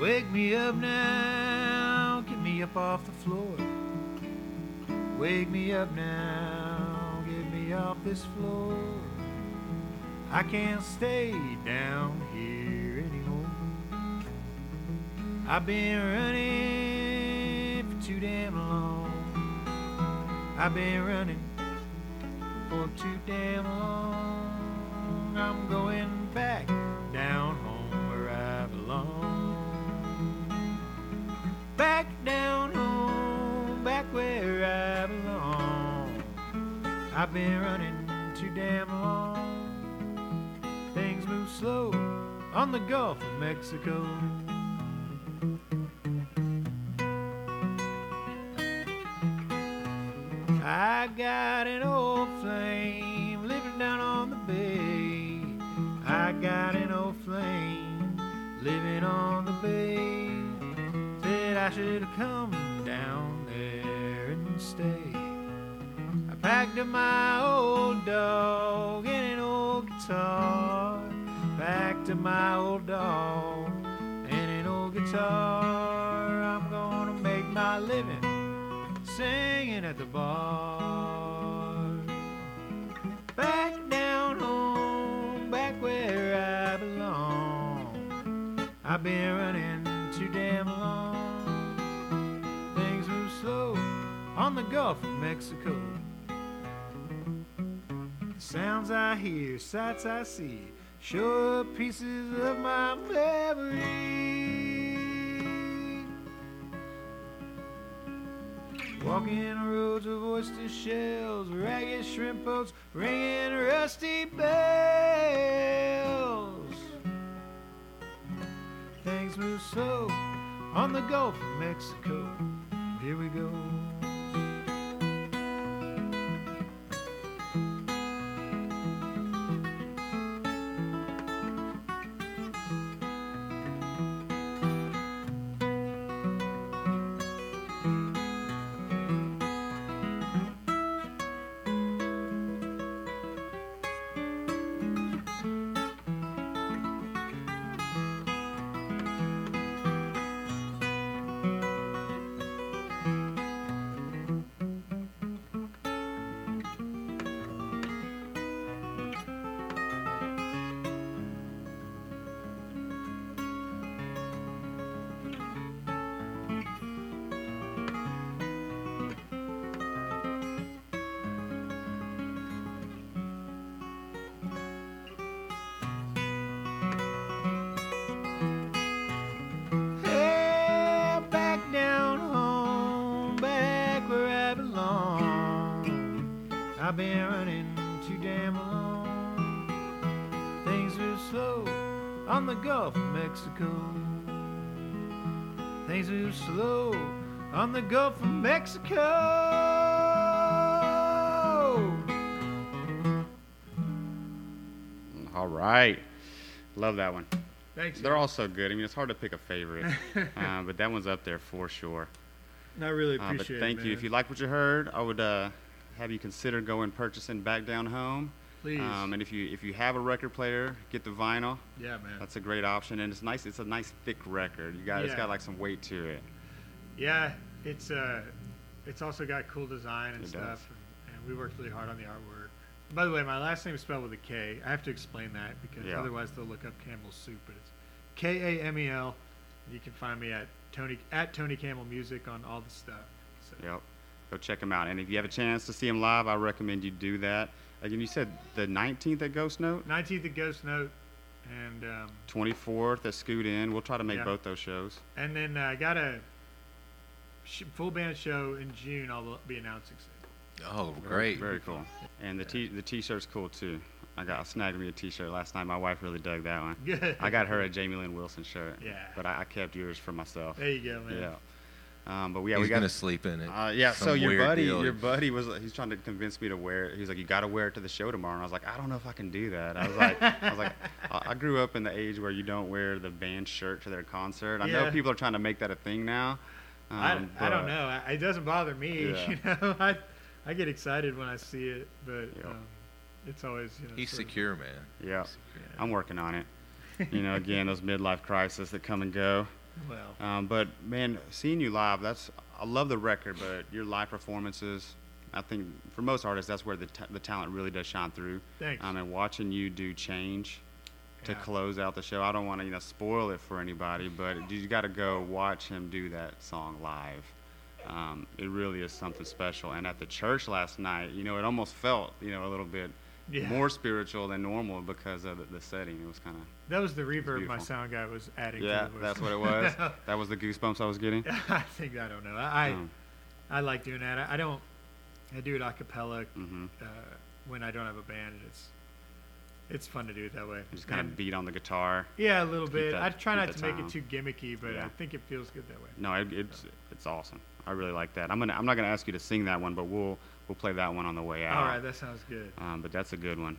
Wake me up now, get me up off the floor. Wake me up now, get me off this floor. I can't stay down here. I've been running for too damn long. I've been running for too damn long. I'm going back down home where I belong. Back down home, back where I belong. I've been running too damn long. Things move slow on the Gulf of Mexico. I got an old flame living down on the bay. I got an old flame living on the bay. Said I should have come down there and stay. I packed up my old dog and an old guitar. Packed up my old dog and an old guitar. I'm gonna make my living singing at the bar. Back down home, back where I belong. I've been running too damn long. Things move slow on the Gulf of Mexico. The sounds I hear, sights I see, sure pieces of my memory. Walking roads of oyster shells, ragged shrimp boats, ringing rusty bells. Things move slow on the Gulf of Mexico. Here we go. The Gulf of Mexico. All right. Love that one. Thanks. They're all so good. I mean, it's hard to pick a favorite, uh, but that one's up there for sure. I really Uh, but appreciate it. thank you. If you like what you heard, I would uh, have you consider going purchasing Back Down Home. Please. Um, and if you if you have a record player, get the vinyl. Yeah, man. That's a great option, and it's nice. It's a nice thick record. You got it's Yeah. got like some weight to it. Yeah, it's uh, it's also got cool design and It stuff, and, we worked really hard on the artwork. By the way, my last name is spelled with a K. I have to explain that because Yeah. otherwise they'll look up Campbell's Soup, but it's K A M E L. You can find me at Tony at Tony Kamel Music on all the stuff. So, Yep. Go check them out. And if you have a chance to see them live, I recommend you do that. Again, you said the 19th at Ghost Note, 19th at Ghost Note, and um, 24th at Scoot Inn. We'll try to make Yeah. both those shows. and then uh, I got a sh- full band show in June. I'll be announcing soon. Oh, great. Very cool. And the t the t-shirt's cool too. I got I snagged me a t-shirt last night. My wife really dug that one. Good. I got her a Jamie Lin Wilson shirt. Yeah. But I, I kept yours for myself. There you go, man. Yeah. Um, but yeah, He's we got gonna sleep in it. Uh, yeah. Some So your buddy, deal. your buddy was he's trying to convince me to wear. it. He's like, you got to wear it to the show tomorrow. And I was like, I don't know if I can do that. I was like, I was like, I I grew up in the age where you don't wear the band shirt to their concert. I know people are trying to make that a thing now. I, um, I don't know. I, it doesn't bother me. Yeah. You know, I I get excited when I see it, but Yeah. um, it's always you know. He's sort of- secure, man. Yeah. Secure. I'm working on it. You know, again, those midlife crises that come and go. Well, Um, but man, seeing you live, that's I love the record, but your live performances, I think for most artists, that's where the ta- the talent really does shine through. Thanks. Um, and watching you do change to Yeah. close out the show, I don't want to you know spoil it for anybody, but you got to go watch him do that song live. Um, it really is something special. And at the church last night, you know, it almost felt you know a little bit Yeah. more spiritual than normal because of the, the setting. It was kind of that was the reverb my sound guy was adding. yeah, to the that's what it was. that was the goosebumps I was getting. I think I don't know. I I, Um, I like doing that. I, I don't. I do it a cappella mhm. uh, when I don't have a band, and it's it's fun to do it that way. Just kind of beat on the guitar. Yeah, a little bit. that- I try not to make it too gimmicky, but Yeah. I think it feels good that way. No, it, it's it's awesome. I really like that. I'm gonna I'm not gonna ask you to sing that one, but we'll we'll play that one on the way out. All right, that sounds good. Um, but that's a good one.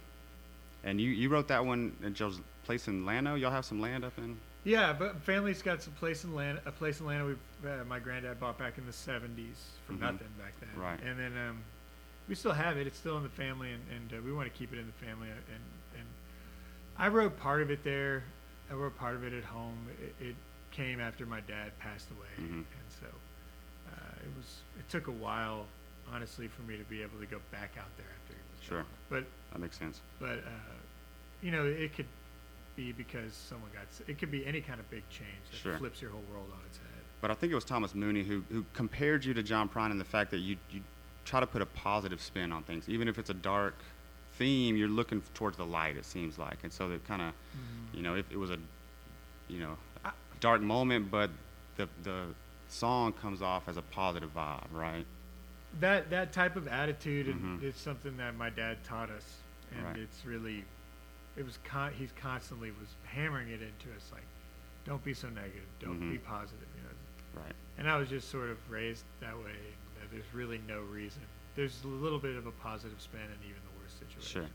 And you you wrote that one at Joe's place in Llano. Y'all have some land up in. Yeah, but family's got some place in land, a place in land we uh, my granddad bought back in the '70s for Mhm. nothing back then. Right. And then um, we still have it. It's still in the family, and, and uh, we want to keep it in the family. And and I wrote part of it there. I wrote part of it at home. It, it came after my dad passed away, Mhm. and so uh, it was. It took a while, honestly, for me to be able to go back out there after he was Sure. gone. But That makes sense. but uh, you know, it could be because someone got. It could be any kind of big change that Sure. flips your whole world on its head. But I think it was Thomas Mooney who who compared you to John Prine in the fact that you you try to put a positive spin on things, even if it's a dark theme. You're looking towards the light. It seems like, and so that kind of, you know, if it was a, you know, dark moment, but the the song comes off as a positive vibe, right? That that type of attitude and Mhm. is something that my dad taught us, and Right. it's really, it was con- he's constantly was hammering it into us like, don't be so negative, don't Mhm. be positive, you know. Right. And I was just sort of raised that way. That there's really no reason. There's a little bit of a positive spin in even the worst situations. Sure.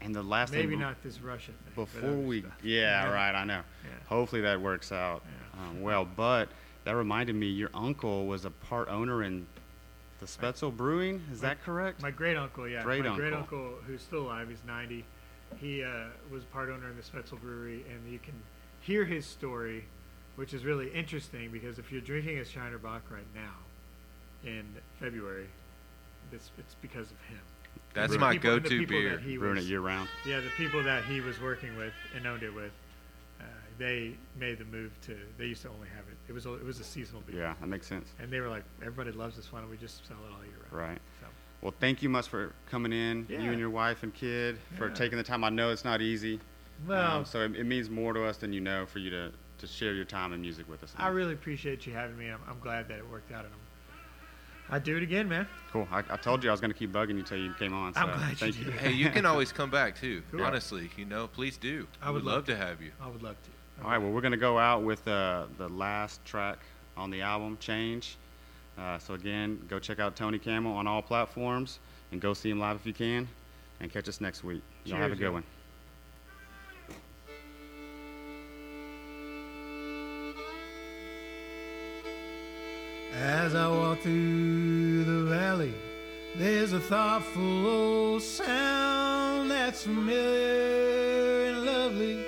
And the last Maybe thing not this Russian thing. but before other we stuff. yeah, right i know Yeah. hopefully that works out Yeah. um, well but that reminded me your uncle was a part owner in the Spoetzl brewing is that correct My great uncle, yeah. Great my great uncle. uncle, who's still alive, he's 90. He uh, was part owner in the Spoetzl Brewery, and you can hear his story, which is really interesting because if you're drinking a Shiner Bock right now in February, this, it's because of him. That's The my people- go-to beer. he brewing it year round Yeah, the people that he was working with and owned it with, uh, they made the move to. They used to only have it. It was a, it was a seasonal beer. yeah that makes sense And they were like, everybody loves this. one, don't we just sell it all year round? right So. well thank you much for coming in yeah. you and your wife and kid for Yeah. taking the time i know it's not easy Well, um, so it, it means more to us than you know for you to to share your time and music with us I really appreciate you having me. I'm, I'm glad that it worked out, and I'm, I'd do it again, man. cool I, I told you i was going to keep bugging you till you came on so I'm glad you thank did. Hey, you can always come back too. Cool. Honestly, you know, please do. I would We'd love love to have you. I would love to. All right, well, we're going to go out with uh, the last track on the album, Change. Uh, so, again, go check out Tony Kamel on all platforms and go see him live if you can. And catch us next week. Y'all have a good y'all. one. As I walk through the valley, there's a thoughtful old sound that's familiar and lovely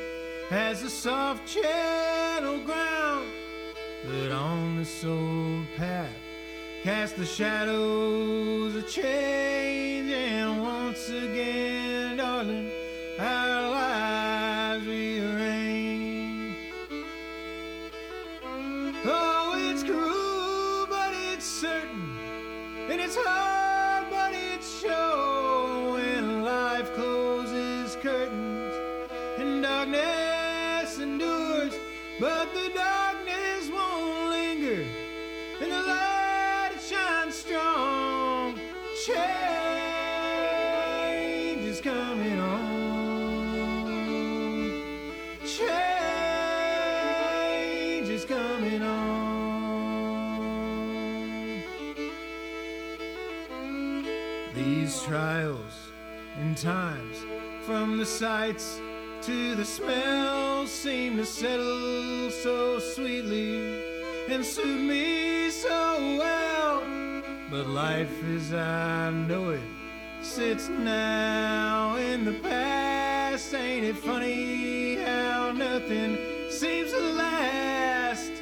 as the soft gentle ground. But on this old path, cast the shadows of change, and once again, From the sights to the smells seem to settle so sweetly and suit me so well. But life as I know it sits now in the past. Ain't it funny how nothing seems to last?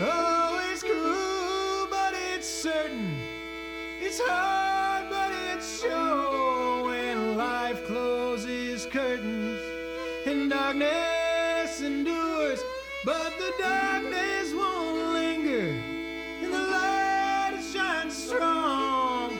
Oh, it's cruel, but it's certain. It's hard. darkness endures, but the darkness won't linger, and the light shines strong.